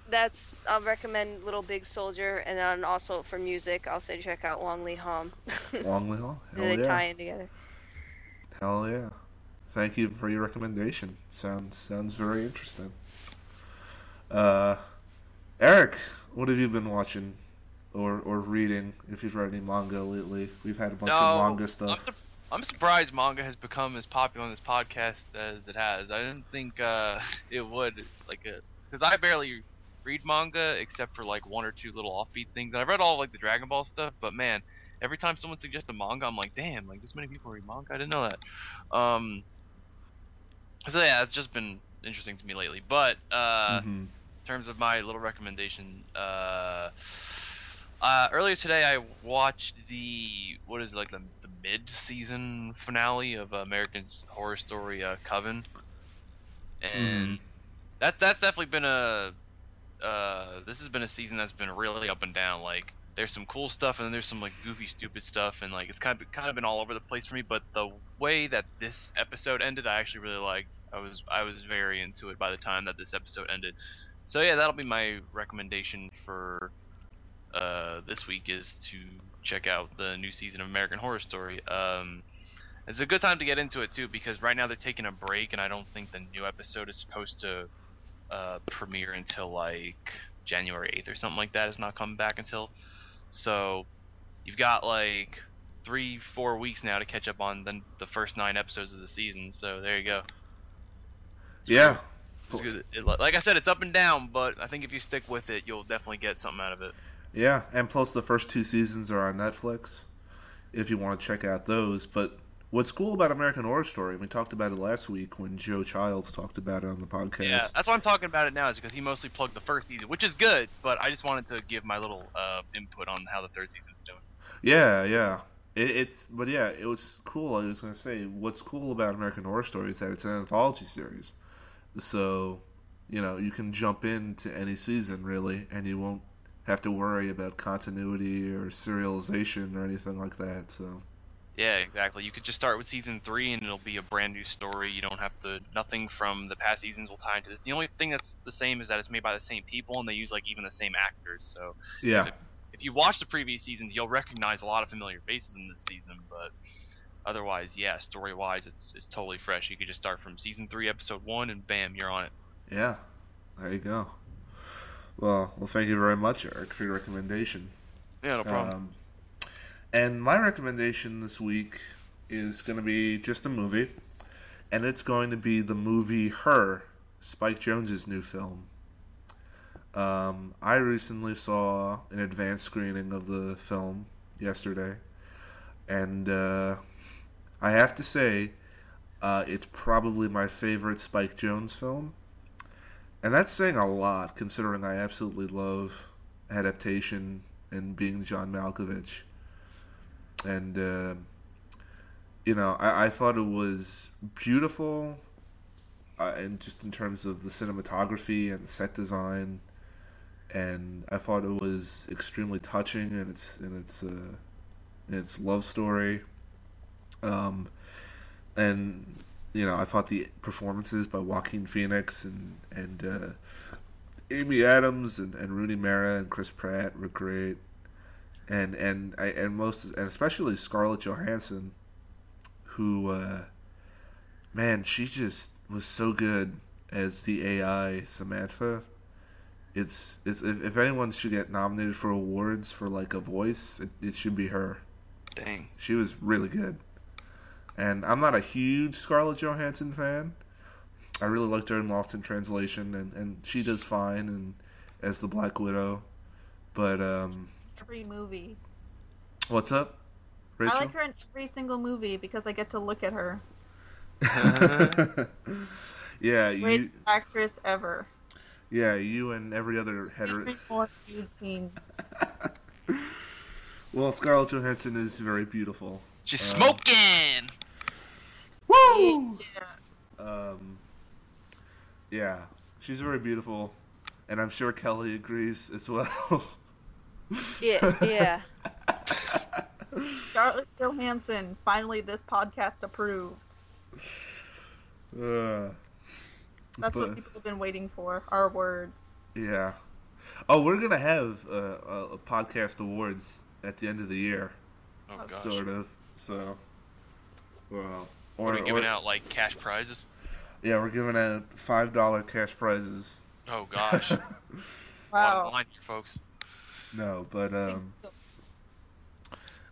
That's I'll recommend Little Big Soldier, and then also for music, I'll say check out Wong Lee Hom. Long Hell. they Hell tie in together. Hell yeah. Thank you for your recommendation. Sounds sounds very interesting. Uh, Eric, what have you been watching or or reading? If you've read any manga lately, we've had a bunch of No, manga I'm, stuff. I'm surprised manga has become as popular on this podcast as it has. I didn't think uh, it would, like, because I barely read manga except for like one or two little offbeat things. And I've read all like the Dragon Ball stuff, but man, every time someone suggests a manga, I'm like, damn, like this many people read manga. I didn't know that. Um, so yeah, it's just been interesting to me lately. But uh, Mhm. in terms of my little recommendation, uh, uh, earlier today I watched the what is it, like the mid-season finale of American Horror Story uh, Coven, and that that's definitely been a uh, this has been a season that's been really up and down. Like there's some cool stuff and then there's some like goofy stupid stuff and like it's kind of kind of been all over the place for me. But the way that this episode ended i actually really liked. I was i was very into it by the time that this episode ended. So yeah that'll be my recommendation for uh, this week is to check out the new season of american horror story um, it's a good time to get into it too because right now they're taking a break and i don't think the new episode is supposed to uh, premiere until like january 8th or something like that it's not coming back until so you've got like three, four weeks now to catch up on the, the first nine episodes of the season. So there you go. Yeah. Good. It, like I said, it's up and down, but I think if you stick with it, you'll definitely get something out of it. Yeah, and plus the first two seasons are on Netflix if you want to check out those. But what's cool about American Horror Story, we talked about it last week when Joe Childs talked about it on the podcast. Yeah, that's why I'm talking about it now, is because he mostly plugged the first season, which is good, but I just wanted to give my little uh, input on how the third season's doing. Yeah, yeah. It, it's but yeah, it was cool. I was gonna say what's cool about American Horror Story is that it's an anthology series, so you know you can jump into any season really, and you won't have to worry about continuity or serialization or anything like that. So Yeah, exactly. You could just start with season three, and it'll be a brand new story. You don't have to. Nothing from the past seasons will tie into this. The only thing that's the same is that it's made by the same people, and they use like even the same actors. So yeah, if you watch the previous seasons, you'll recognize a lot of familiar faces in this season. But otherwise, yeah, story wise, it's it's totally fresh. You could just start from season three, episode one, and bam, you're on it. yeah. There you go. Well, well, thank you very much, Eric, for your recommendation. Yeah, no problem. Um, and my recommendation this week is going to be just a movie, and it's going to be the movie Her, Spike Jonze's new film. Um, I recently saw an advanced screening of the film yesterday, and uh, I have to say, uh, it's probably my favorite Spike Jonze film. And that's saying a lot, considering I absolutely love adaptation and being John Malkovich. And, uh, you know, I, I thought it was beautiful, uh, and just in terms of the cinematography and set design. And I thought it was extremely touching and its in its uh, in its love story. Um, and you know, I thought the performances by Joaquin Phoenix and and uh, Amy Adams and, and Rooney Mara and Chris Pratt were great, and and I and most and especially Scarlett Johansson, who, uh, man, she just was so good as the AI Samantha. It's it's if, if anyone should get nominated for awards for like a voice, it, it should be her. Dang. She was really good. And I'm not a huge Scarlett Johansson fan. I really liked her in Lost in Translation, and, and she does fine and as the Black Widow. But um, Every movie. what's up, Rachel? I like her in every single movie because I get to look at her. yeah, you. Greatest actress ever. Yeah, you and every other hetero. Every more scene. Well, Scarlett Johansson is very beautiful. She's Um, smoking. Woo! Yeah. Um, yeah, she's very beautiful, and I'm sure Kelly agrees as well. Yeah, yeah. Scarlett Johansson. Finally, this podcast approved. Uh, That's but- what people have been waiting for. Our words. Yeah. Oh, we're gonna have uh, a, a podcast awards at the end of the year, Oh gosh. sort of. So, well, What are we giving out like cash prizes? Yeah, we're giving out five dollar cash prizes. Oh gosh. Wow. line folks. no, but um,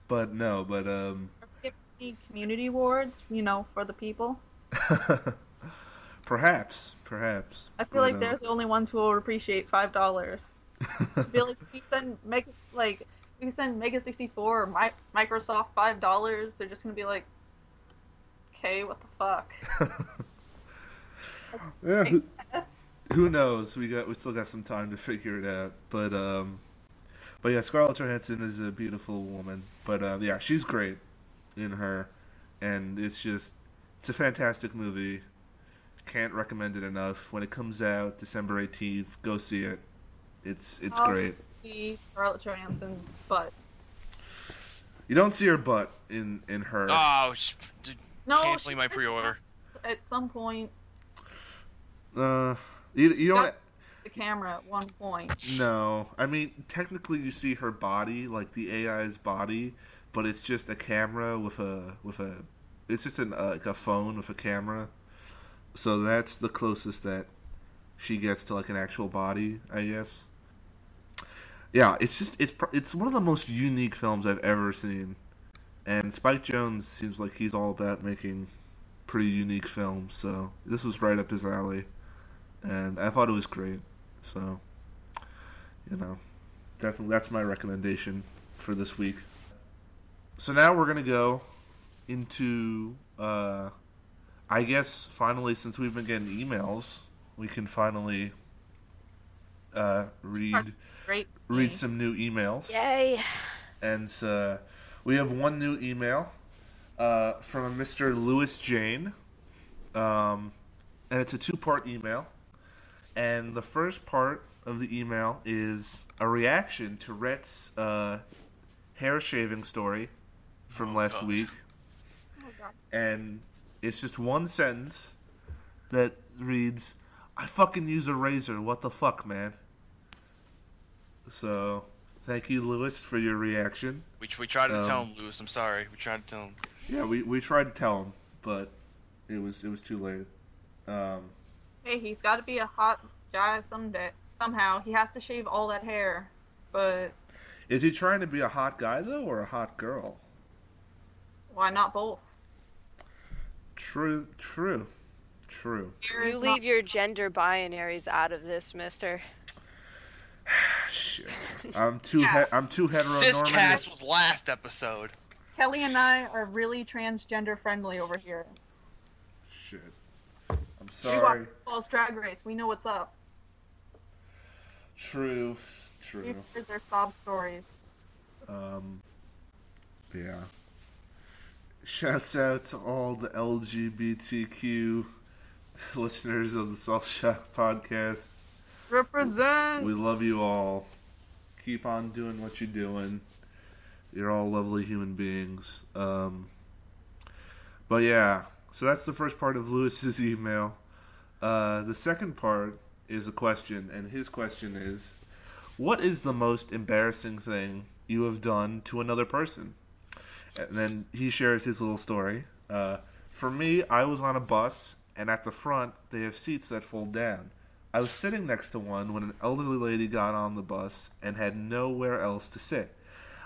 but no, but um, community awards, you know, for the people. perhaps, perhaps. I feel but, like um, they're the only ones who will appreciate five dollars. I feel like if we send Mega like if we send Mega sixty four or Mi- Microsoft five dollars, they're just gonna be like, okay, what the fuck? yeah, who, who knows? We got we still got some time to figure it out. But um, but yeah, Scarlett Johansson is a beautiful woman. But uh, yeah, she's great in her, and it's just it's a fantastic movie. Can't recommend it enough. When it comes out December eighteenth, go see it. It's it's Oh, great. see Scarlett Johansson's butt. You don't see her butt in in her. Oh, sh- d- No, Canceling she my pre-order. At some point, Uh, you, you don't. the camera at one point. No, I mean technically you see her body, like the AI's body, but it's just a camera with a with a. It's just an uh, like a phone with a camera, so that's the closest that she gets to like an actual body, I guess. Yeah, it's just it's it's one of the most unique films I've ever seen, and Spike Jonze seems like he's all about making pretty unique films. So this was right up his alley, and I thought it was great. So you know, definitely that's my recommendation for this week. So now we're gonna go into, uh, I guess finally since we've been getting emails, we can finally uh, read read some new emails. Yay. And uh, we have one new email uh, from a Mr. Lewis Jane. Um, and it's a two part email. And the first part of the email is a reaction to Rhett's uh, hair shaving story from Oh, last God. week. Oh, God. And it's just one sentence that reads, I fucking use a razor. What the fuck, man? So, thank you, Lewis, for your reaction. we, we tried to tell Um, him, Lewis. I'm sorry. We tried to tell him. Yeah, we, we tried to tell him, but it was it was too late. Um, Hey, he's got to be a hot guy someday. Somehow he has to shave all that hair, but is he trying to be a hot guy though, or a hot girl? why not both? True, true, true. You leave your gender binaries out of this, mister. Shit, I'm too Yeah. he- I'm too This cast was last episode. Kelly and I are really transgender friendly over here. Shit, I'm sorry. We sorry. watch Falls Drag Race. We know what's up. True, We've true. heard their sob stories. Um, yeah. Shouts out to all the LGBTQ listeners of the Salt Shock podcast. Represent. We love you all. Keep on doing what you're doing. You're all lovely human beings. Um, but yeah, so that's the first part of Lewis's email. Uh, the second part is a question, and his question is What is the most embarrassing thing you have done to another person? And then he shares his little story. Uh, for me, I was on a bus, and at the front, they have seats that fold down. I was sitting next to one when an elderly lady got on the bus and had nowhere else to sit.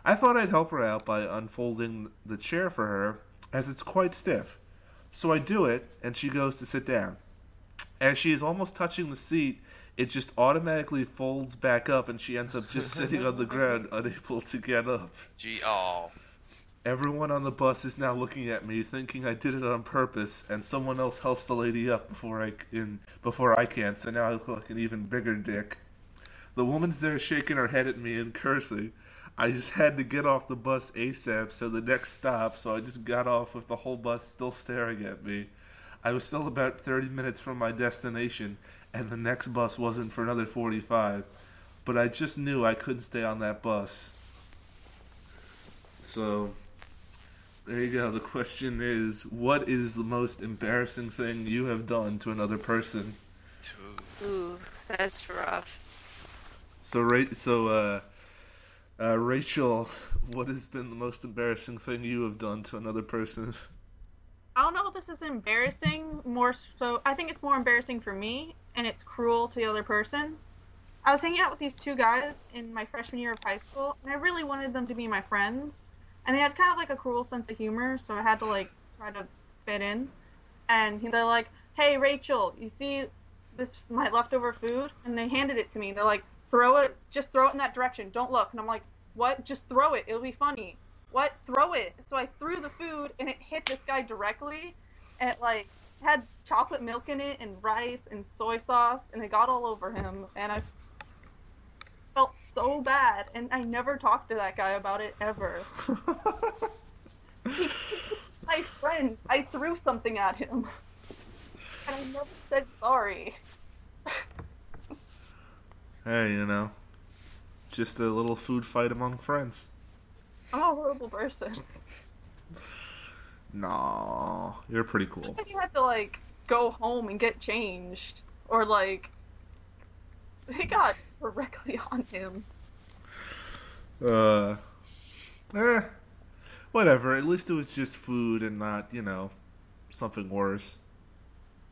I thought I'd help her out by unfolding the chair for her, as it's quite stiff. So I do it, and she goes to sit down. As she is almost touching the seat, it just automatically folds back up, and she ends up just sitting on the ground, unable to get up. Gee, oh. Everyone on the bus is now looking at me, thinking I did it on purpose, and someone else helps the lady up before I can. Before I can, so now I look like an even bigger dick. The woman's there shaking her head at me and cursing. I just had to get off the bus ASAP, so the next stop, so I just got off with the whole bus still staring at me. I was still about 30 minutes from my destination, and the next bus wasn't for another 45. But I just knew I couldn't stay on that bus. So, there you go. The question is what is the most embarrassing thing you have done to another person? Ooh, that's rough. So, Ra- so uh, uh, Rachel, what has been the most embarrassing thing you have done to another person? I don't know if this is embarrassing. More so, I think it's more embarrassing for me, and it's cruel to the other person. I was hanging out with these two guys in my freshman year of high school, and I really wanted them to be my friends. And they had kind of like a cruel sense of humor, so I had to like try to fit in. And they're like, "Hey, Rachel, you see this my leftover food?" And they handed it to me. They're like, "Throw it, just throw it in that direction. Don't look." And I'm like, "What? Just throw it. It'll be funny." What? Throw it. So I threw the food, and it hit this guy directly, and it like had chocolate milk in it, and rice, and soy sauce, and it got all over him, and I felt so bad, and I never talked to that guy about it ever. My friend, I threw something at him, and I never said sorry. hey, you know, just a little food fight among friends. I'm a horrible person. No, you're pretty cool. You had to like go home and get changed, or like they got directly on him. Uh, eh, whatever. At least it was just food and not, you know, something worse.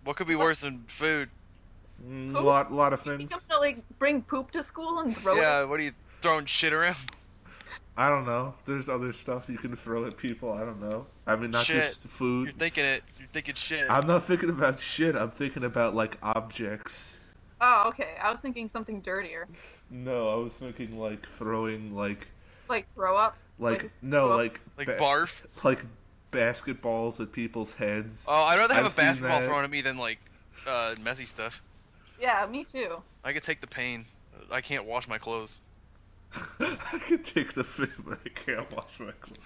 What could be worse than food? Mm, a Poop? lot, lot of You think you things. have to like bring poop to school and throw Yeah, it? what are you throwing shit around? I don't know. There's other stuff you can throw at people. I don't know. I mean, not Shit. just food. You're thinking it. You're thinking shit. I'm not thinking about shit. I'm thinking about like objects. Oh, okay. I was thinking something dirtier, No, I was thinking like throwing like like throw up. like Like, no well, like like ba- barf. like basketballs at people's heads. Oh, I'd rather have I've a seen basketball that. thrown at me than like uh, messy stuff. Yeah, me too. I could take the pain. I can't wash my clothes. I could take the food, but I can't wash my clothes.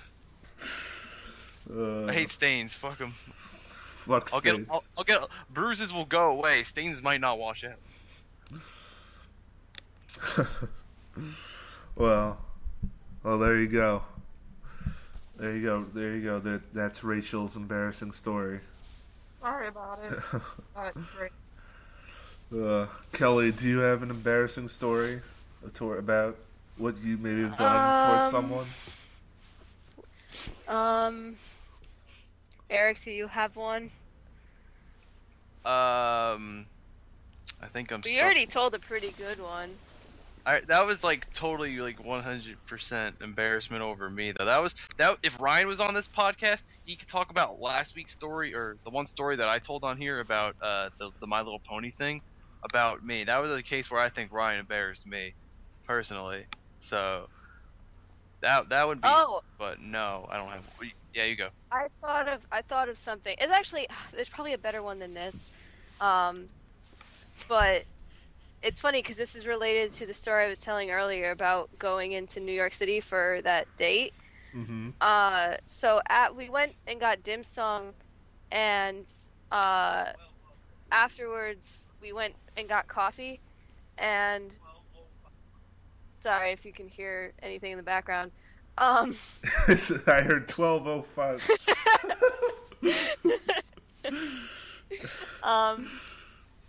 Uh, I hate stains. Fuck them. fuck stains. I'll get. stains. I'll, I'll get. Bruises will go away. Stains might not wash out. well, well, there you go. There you go. There you go. That that's Rachel's embarrassing story. Sorry about it. That's great. Uh, Kelly, do you have an embarrassing story to- about what you maybe have done towards Um, someone? Um, Eric, do you have one? Um, I think I'm. We stuck. already told a pretty good one. I, that was like totally like 100% embarrassment over me though. That was that. If Ryan was on this podcast, he could talk about last week's story or the one story that I told on here about uh, the the My Little Pony thing about me. That was a case where I think Ryan embarrassed me personally. So that that would be. Oh, But no, I don't have. Yeah, you go. I thought of I thought of something. It's actually there's probably a better one than this, um, but it's funny because this is related to the story I was telling earlier about going into New York City for that date. Mm-hmm. Uh, so at we went and got dim sum, and uh, afterwards we went and got coffee, and sorry if you can hear anything in the background. Um, I heard twelve oh five. um,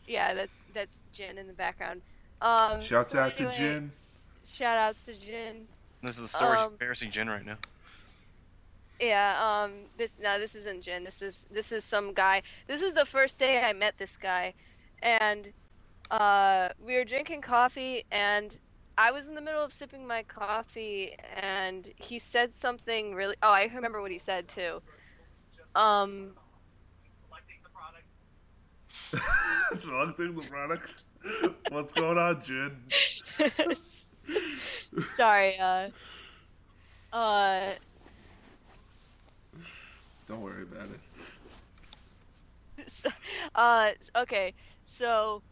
yeah, that's that's Jin in the background. Um, Shouts so out to anyway, Jin. Shout outs to Jin. This is the story Um, embarrassing Jen right now. Yeah, um, this no, this isn't Jin. This is this is some guy. This was the first day I met this guy, and uh, we were drinking coffee, and I was in the middle of sipping my coffee, and he said something really. Oh, I remember what he said too. Um, Selecting the product. What's going on, Jin? sorry. Uh, uh, Don't worry about it. uh, okay, so,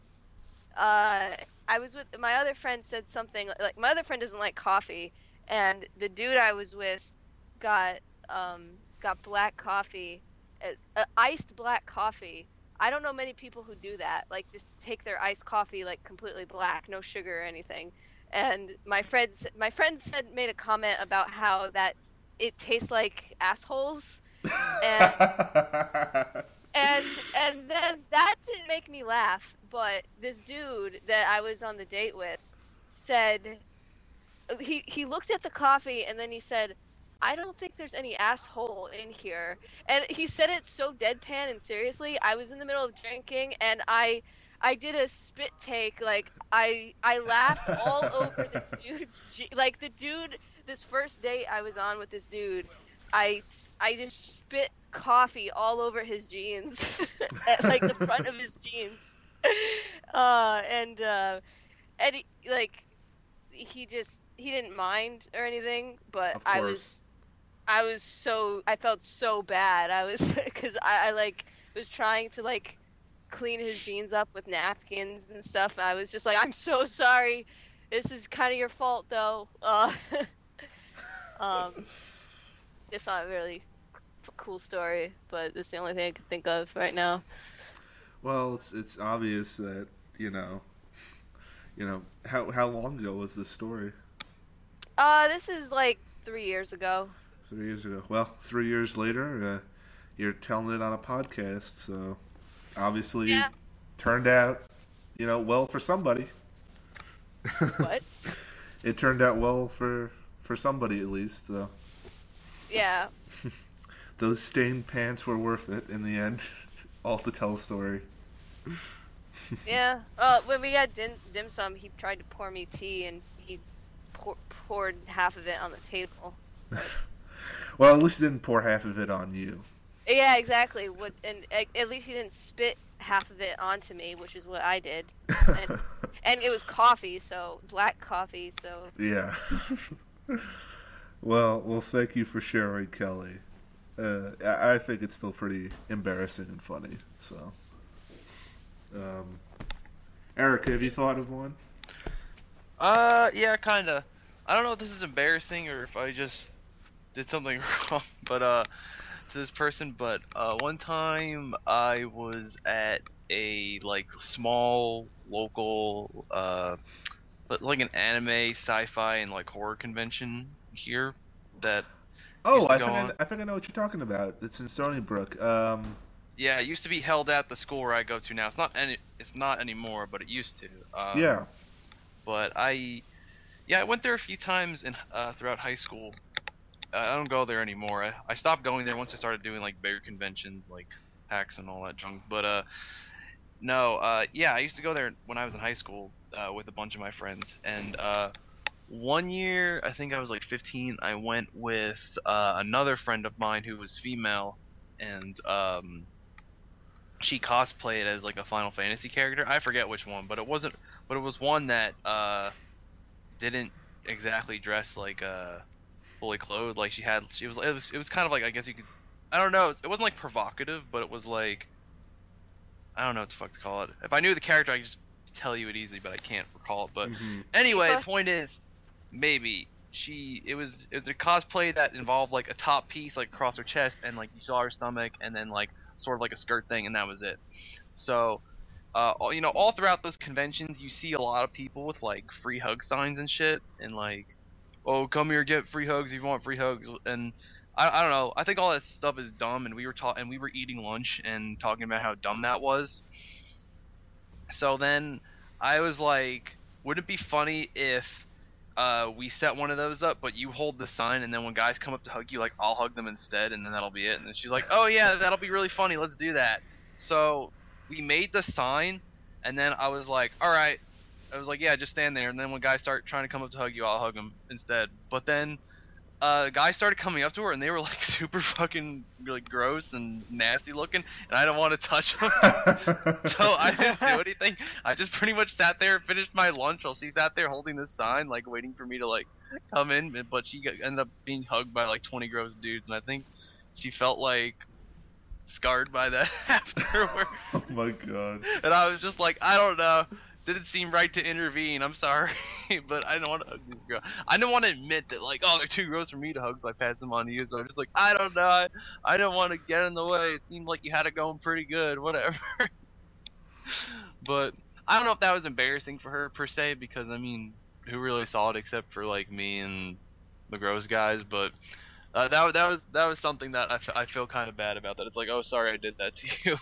uh, I was with my other friend said something like my other friend doesn't like coffee, and the dude I was with got um got black coffee, uh, uh, iced black coffee. I don't know many people who do that. Like just take their iced coffee like completely black, no sugar or anything. And my friends, my friend said made a comment about how that it tastes like assholes. And and and then that didn't make me laugh but this dude that i was on the date with said he he looked at the coffee and then he said i don't think there's any asshole in here. And he said it so deadpan and seriously i was in the middle of drinking and i i did a spit take like i i laughed all over this dude's like the dude this first date i was on with this dude I I just spit coffee all over his jeans, at like the front of his jeans, uh, and uh, and he, like he just he didn't mind or anything, but I was I was so I felt so bad. I was because I, I like was trying to like clean his jeans up with napkins and stuff. I was just like, I'm so sorry. This is kind of your fault though. Uh, um, it's not really a cool story, but it's the only thing I can think of right now. Well, it's it's obvious that you know, you know how how long ago was this story? Uh, this is like three years ago. Three years ago. Well, three years later, uh, you're telling it on a podcast, so obviously Yeah. turned out, you know, well for somebody. What? it turned out well for for somebody at least. So yeah. those stained pants were worth it in the end. All to tell a story. Yeah. Uh, when we had dim, dim sum, he tried to pour me tea, and he pour, poured half of it on the table. Well, at least he didn't pour half of it on you. Yeah, exactly. What? And at, at least he didn't spit half of it onto me, which is what I did. And, and it was coffee, so black coffee. So yeah. well, well, thank you for sharing, Kelly. Uh, I I think it's still pretty embarrassing and funny. So, um, Erica, have you thought of one? Uh, yeah, kinda. I don't know if this is embarrassing or if I just did something wrong, but uh, to this person. But uh, one time I was at a like small local uh, like an anime, sci-fi, and like horror convention here. That Oh, I think I. I think I know what you're talking about. It's in Stony Brook. Um, yeah, it used to be held at the school where I go to now. It's not any, it's not anymore, but it used to. Um, yeah. but I, yeah, I went there a few times in uh, throughout high school. I don't go there anymore. I, I stopped going there once I started doing like bigger conventions, like PAX and all that junk. But uh, no, uh, yeah, I used to go there when I was in high school uh, with a bunch of my friends, and uh, one year I think I was like 15. I went with uh, another friend of mine who was female, and um, she cosplayed as like a Final Fantasy character. I forget which one, but it wasn't. But it was one that uh, didn't exactly dress like uh, fully clothed. Like she had, she was. It was. It was kind of like I guess you could. I don't know. It wasn't like provocative, but it was like. I don't know what the fuck to call it. If I knew the character, I could just tell you it easily, but I can't recall it. But Mhm. Anyway, the point is, maybe she it was it was a cosplay that involved like a top piece like across her chest and like you saw her stomach and then like sort of like a skirt thing and that was it. So, uh, all- you know, all throughout those conventions, you see a lot of people with like free hug signs and shit and like, oh come here get free hugs if you want free hugs and. I, I don't know. I think all that stuff is dumb, and we were ta- and we were eating lunch and talking about how dumb that was. So then I was like, would it be funny if uh, we set one of those up, but you hold the sign, and then when guys come up to hug you, like I'll hug them instead, and then that'll be it. And then she's like, oh yeah, that'll be really funny. Let's do that. So we made the sign, and then I was like, all right. I was like, yeah, just stand there. And then when guys start trying to come up to hug you, I'll hug them instead. But then uh, guys started coming up to her, and they were like super fucking really gross and nasty looking, and I don't want to touch them. so I didn't do anything. I just pretty much sat there, finished my lunch while she sat there holding this sign, like waiting for me to like come in. But she got, ended up being hugged by like 20 gross dudes, and I think she felt like scarred by that afterward. oh my god. and I was just like, I don't know. Didn't seem right to intervene. I'm sorry, but I don't want to hug this girl. I don't want to admit that, like, oh, they're too gross for me to hug, so I pass them on to you. So I'm just like, I don't know. I, I don't want to get in the way. It seemed like you had it going pretty good. Whatever. but I don't know if that was embarrassing for her per se, because I mean, who really saw it except for like me and the gross guys? But uh, that that was that was something that I, I feel kind of bad about. That it's like, oh, sorry, I did that to you.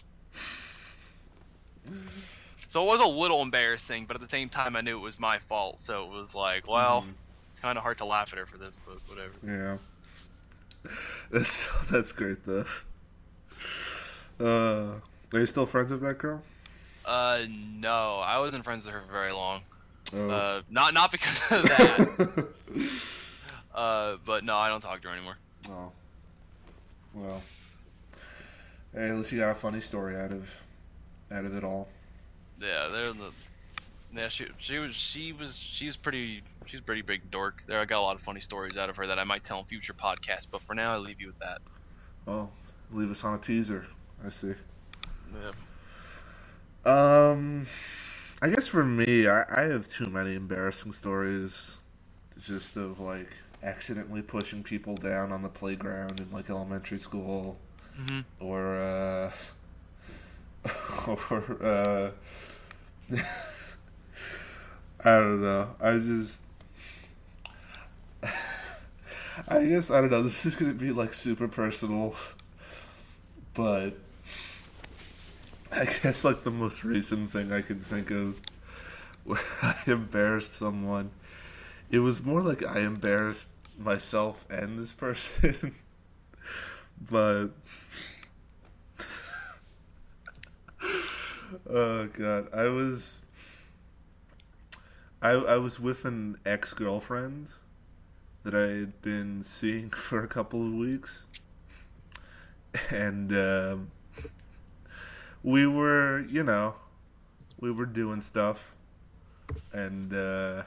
So it was a little embarrassing, but at the same time, I knew it was my fault. So it was like, well, Mhm. it's kind of hard to laugh at her for this, but whatever. Yeah. That's that's great though. Uh, are you still friends with that girl? Uh, no, I wasn't friends with her for very long. Oh. Uh, not not because of that. uh, but no, I don't talk to her anymore. oh. Well. Hey, at least you got a funny story out of out of it all. Yeah, they're the. Yeah, she she was she was she's pretty she's a pretty big dork. There, I got a lot of funny stories out of her that I might tell in future podcasts. But for now, I leave you with that. Oh, leave us on a teaser. I see. Yeah. Um, I guess for me, I, I have too many embarrassing stories, just of like accidentally pushing people down on the playground in like elementary school, hmm or uh, or uh, I don't know. I just I guess I don't know. This is gonna be like super personal, but I guess like the most recent thing I can think of where I embarrassed someone. It was more like I embarrassed myself and this person, but oh god, I was I I was with an ex girlfriend that I had been seeing for a couple of weeks, and um, we were, you know, we were doing stuff, and uh,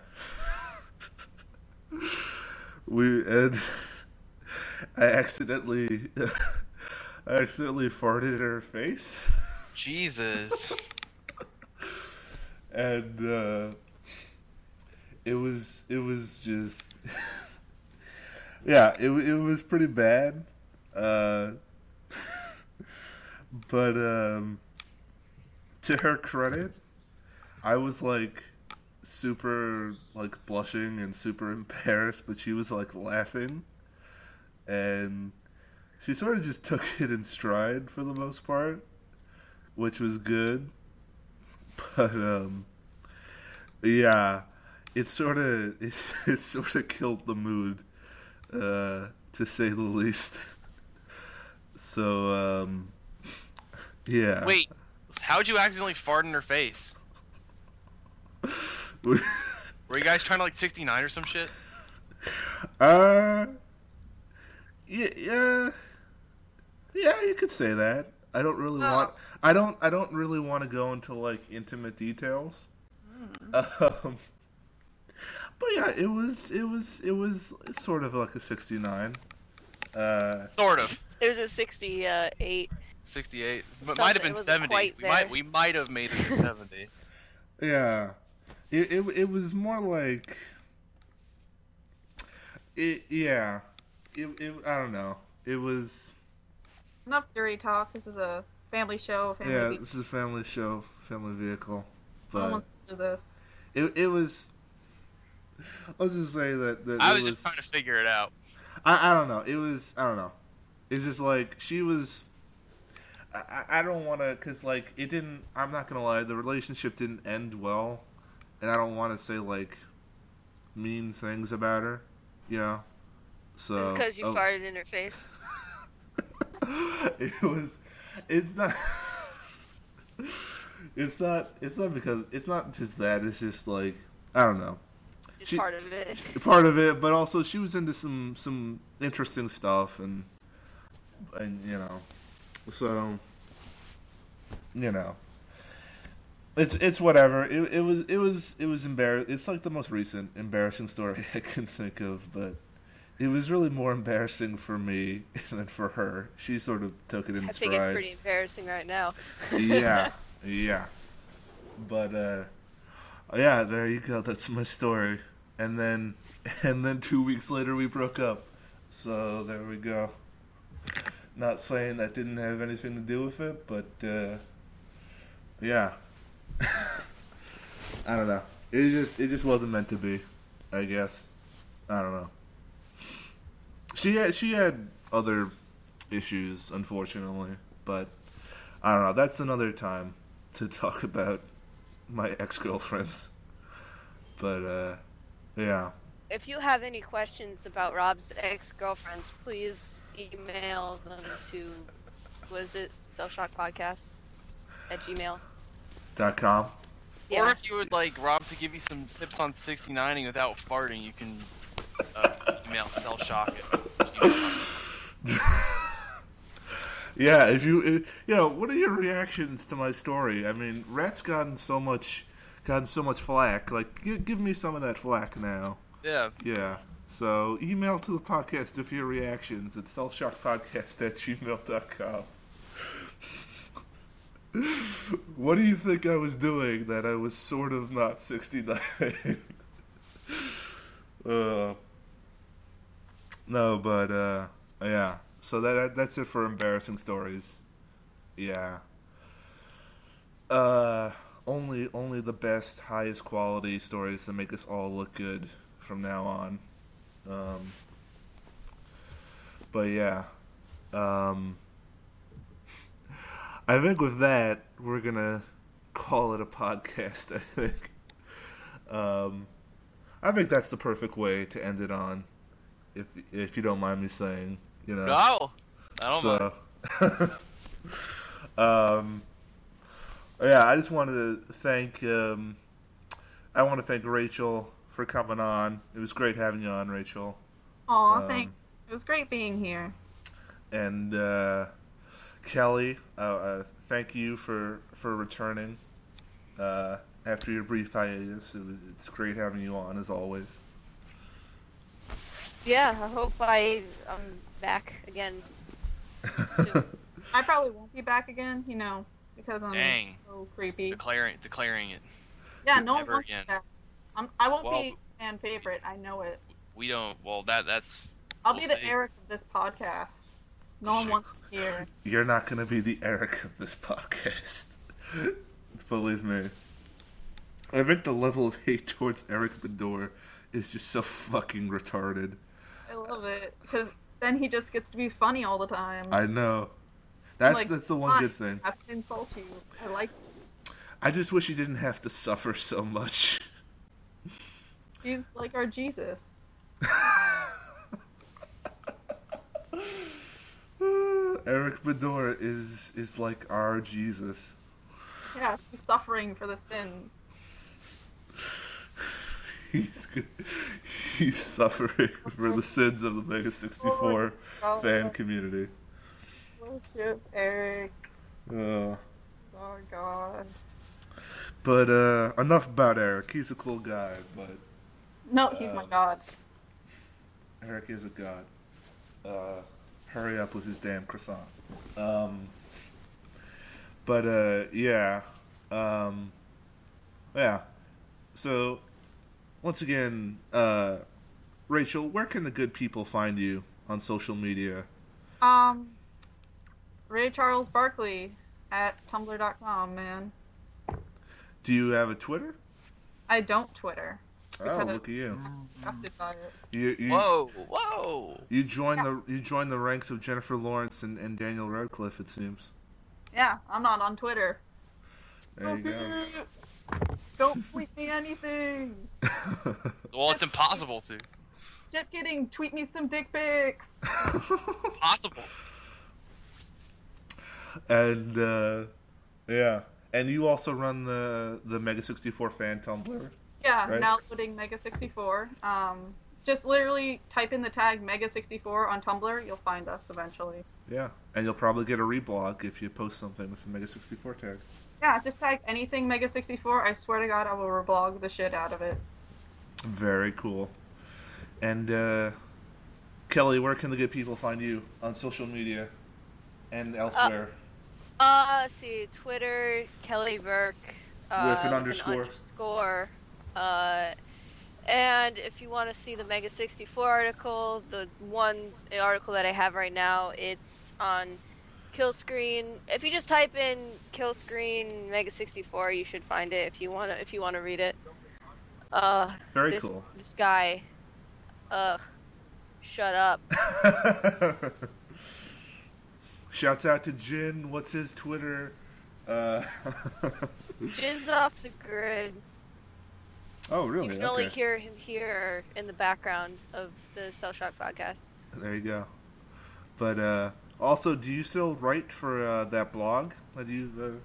we and I accidentally, I accidentally farted in her face, Jesus. And uh, it was it was just. yeah, it it was pretty bad, uh, but um, to her credit, I was like super like blushing and super embarrassed, but she was like laughing, and she sort of just took it in stride for the most part, which was good. But um, yeah, it sort of it, it sort of killed the mood uh, to say the least. So, um, yeah. Wait, how'd you accidentally fart in her face? Were you guys trying to like 69 or some shit? uh, yeah, yeah, yeah. You could say that. I don't really want. I don't. I don't really want to go into like intimate details. Um, but yeah, it was. It was. It was sort of like a sixty-nine. Uh, Sort of. It was a 68. 68. But Something- might have been 70. quite We might we might have made it to 70. Yeah, it it it was more like it. Yeah, it, it I don't know. It was Enough dirty talk. This is a family show. Family yeah. yeah, This is a family show, family vehicle, no one but wants to do this. it it was. Let's just say that, that I was was. just trying to figure it out. I I don't know. It was I don't know. It's just like she was. I I- I don't want to because like it didn't. I'm not gonna lie. The relationship didn't end well, and I don't want to say like mean things about her. You know. So because you oh, farted in her face. it was. It's not. it's not. It's not because it's not just that. It's just like I don't know. Just She- part of it. part of it, but also she was into some some interesting stuff and and you know, so you know, it's it's whatever. It it was it was it was embar. It's like the most recent embarrassing story I can think of, but it was really more embarrassing for me than for her. She sort of took it in I think it's pretty embarrassing right now. yeah, yeah, but uh, yeah, there you go. That's my story. And then, and then two weeks later, we broke up. So there we go. Not saying that didn't have anything to do with it, but uh, yeah. I don't know. It just it just wasn't meant to be. I guess. I don't know. She had she had other issues, unfortunately, but I don't know. That's another time to talk about my ex girlfriends. But uh, yeah, If you have any questions about Rob's ex-girlfriends, please email them to, what is it, Self Shock Podcast at Gmail. dot com. Or if you would like Rob to give you some tips on 69ing without farting, you can uh, email Shock yeah, if you, if, you know, what are your reactions to my story? I mean, Rat's gotten so much, gotten so much flack. Like, give, give me some of that flack now. Yeah. Yeah. So email to the podcast with your reactions at selfshockpodcast at gmail.com. what do you think I was doing that I was sort of not 69? uh, no, but uh, yeah. So that, that that's it for embarrassing stories. Yeah. Uh, only only the best, highest quality stories that make us all look good from now on. Um, but yeah, um, I think with that we're gonna call it a podcast. I think. Um, I think that's the perfect way to end it on, if if you don't mind me saying, you know. No, I don't mind. so, um, yeah, I just wanted to thank. Um, I want to thank Rachel for coming on. It was great having you on, Rachel. Aw, Um, thanks. It was great being here. And uh, Kelly, uh, uh, thank you for for returning uh, after your brief hiatus. It was, it's great having you on as always. Yeah, I hope I I'm back again. I probably won't be back again, you know, because I'm Dang. so creepy. Declaring declaring it. Yeah, no one wants again. me. I'm, I won't Well- be fan favorite. I know it. We don't. Well, that that's. I'll we'll be the see. Eric of this podcast. No one wants to hear. You're not going to be the Eric of this podcast. Believe me. I think the level of hate towards Eric Bedore is just so fucking retarded. I love it because then he just gets to be funny all the time. I know. That's Like, that's the one good thing. I have to insult you. I like. I just wish he didn't have to suffer so much. He's like our Jesus. Eric Bedore is is like our Jesus. Yeah, he's suffering for the sins. He's he's suffering for the sins of the Mega 64 Oh, fan community. Worship Eric. Uh, Oh God. but uh, enough about Eric. He's a cool guy, but No, he's my Um, God. Eric is a god. Uh, hurry up with his damn croissant. Um, but uh, yeah, um, yeah. So once again, uh, Rachel, where can the good people find you on social media? Um, Ray Charles Barkley at tumblr.com, man. Do you have a Twitter? I don't Twitter. Oh, look at you! I'm disgusted by it. You you, Whoa, whoa. you joined the you joined the ranks of Jennifer Lawrence and, and Daniel Radcliffe. It seems. Yeah, I'm not on Twitter. There you go. Stop it. Don't tweet me anything. Well, it's impossible to. Just kidding. Tweet me some dick pics. Possible. and uh, yeah, and you also run the the Mega sixty four fan Tumblr. Yeah, Right. now loading Mega 64. Um, just literally type in the tag Mega 64 on Tumblr. You'll find us eventually. Yeah, and you'll probably get a reblog if you post something with the Mega sixty four tag. Yeah, just tag anything Mega 64. I swear to God, I will reblog the shit out of it. Very cool. And uh, Kelly, where can the good people find you on social media and elsewhere? Uh, let's see, Twitter, Kelly Burke. Uh, With an underscore. underscore. Uh, and if you want to see the Mega 64 article, the one article that I have right now, it's on Kill Screen. If you just type in kill screen Mega 64, you should find it if you want to if you want to read it. Uh, Very this, cool. This guy. Ugh. Shut up. Shouts out to Jin. What's his Twitter? Uh, Jizz off the grid. oh, really? You can okay. only hear him here in the background of the Cell Shock podcast. There you go. But uh, also, do you still write for uh, that blog that you uh,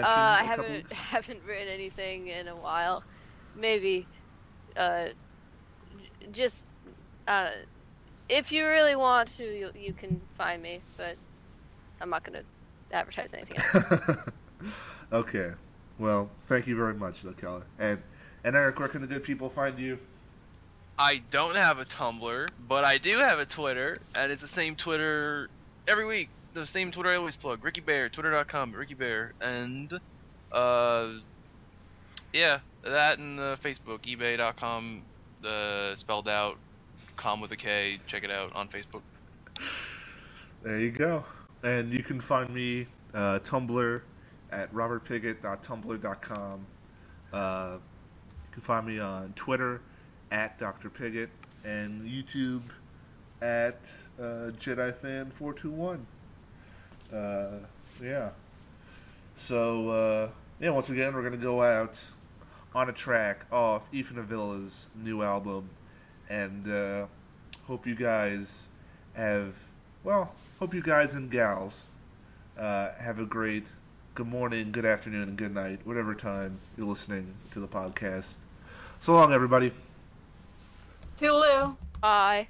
Uh, mentioned I a couple haven't weeks? haven't written anything in a while. Maybe, uh, j- just uh, if you really want to, you, you can find me. But I'm not gonna advertise anything. Else. okay. Well, thank you very much, though, Kelly. And and Eric, where can the good people find you? I don't have a Tumblr, but I do have a Twitter, and it's the same Twitter every week. The same Twitter I always plug. Ricky Bear, twitter.com, Ricky Bear, and uh, yeah, that and uh, Facebook, eBay.com, uh, spelled out, com with a K. Check it out on Facebook. There you go. And you can find me uh, Tumblr at robertpiggott.tumblr.com. Uh, you can find me on Twitter at Dr. Piggott and YouTube at uh, JediFan421. Uh, yeah. So, uh, yeah, once again, we're going to go out on a track off Ethan Avila's new album. And uh, hope you guys have, well, hope you guys and gals uh, have a great good morning, good afternoon, and good night, whatever time you're listening to the podcast. So long, everybody. Toodaloo. Bye.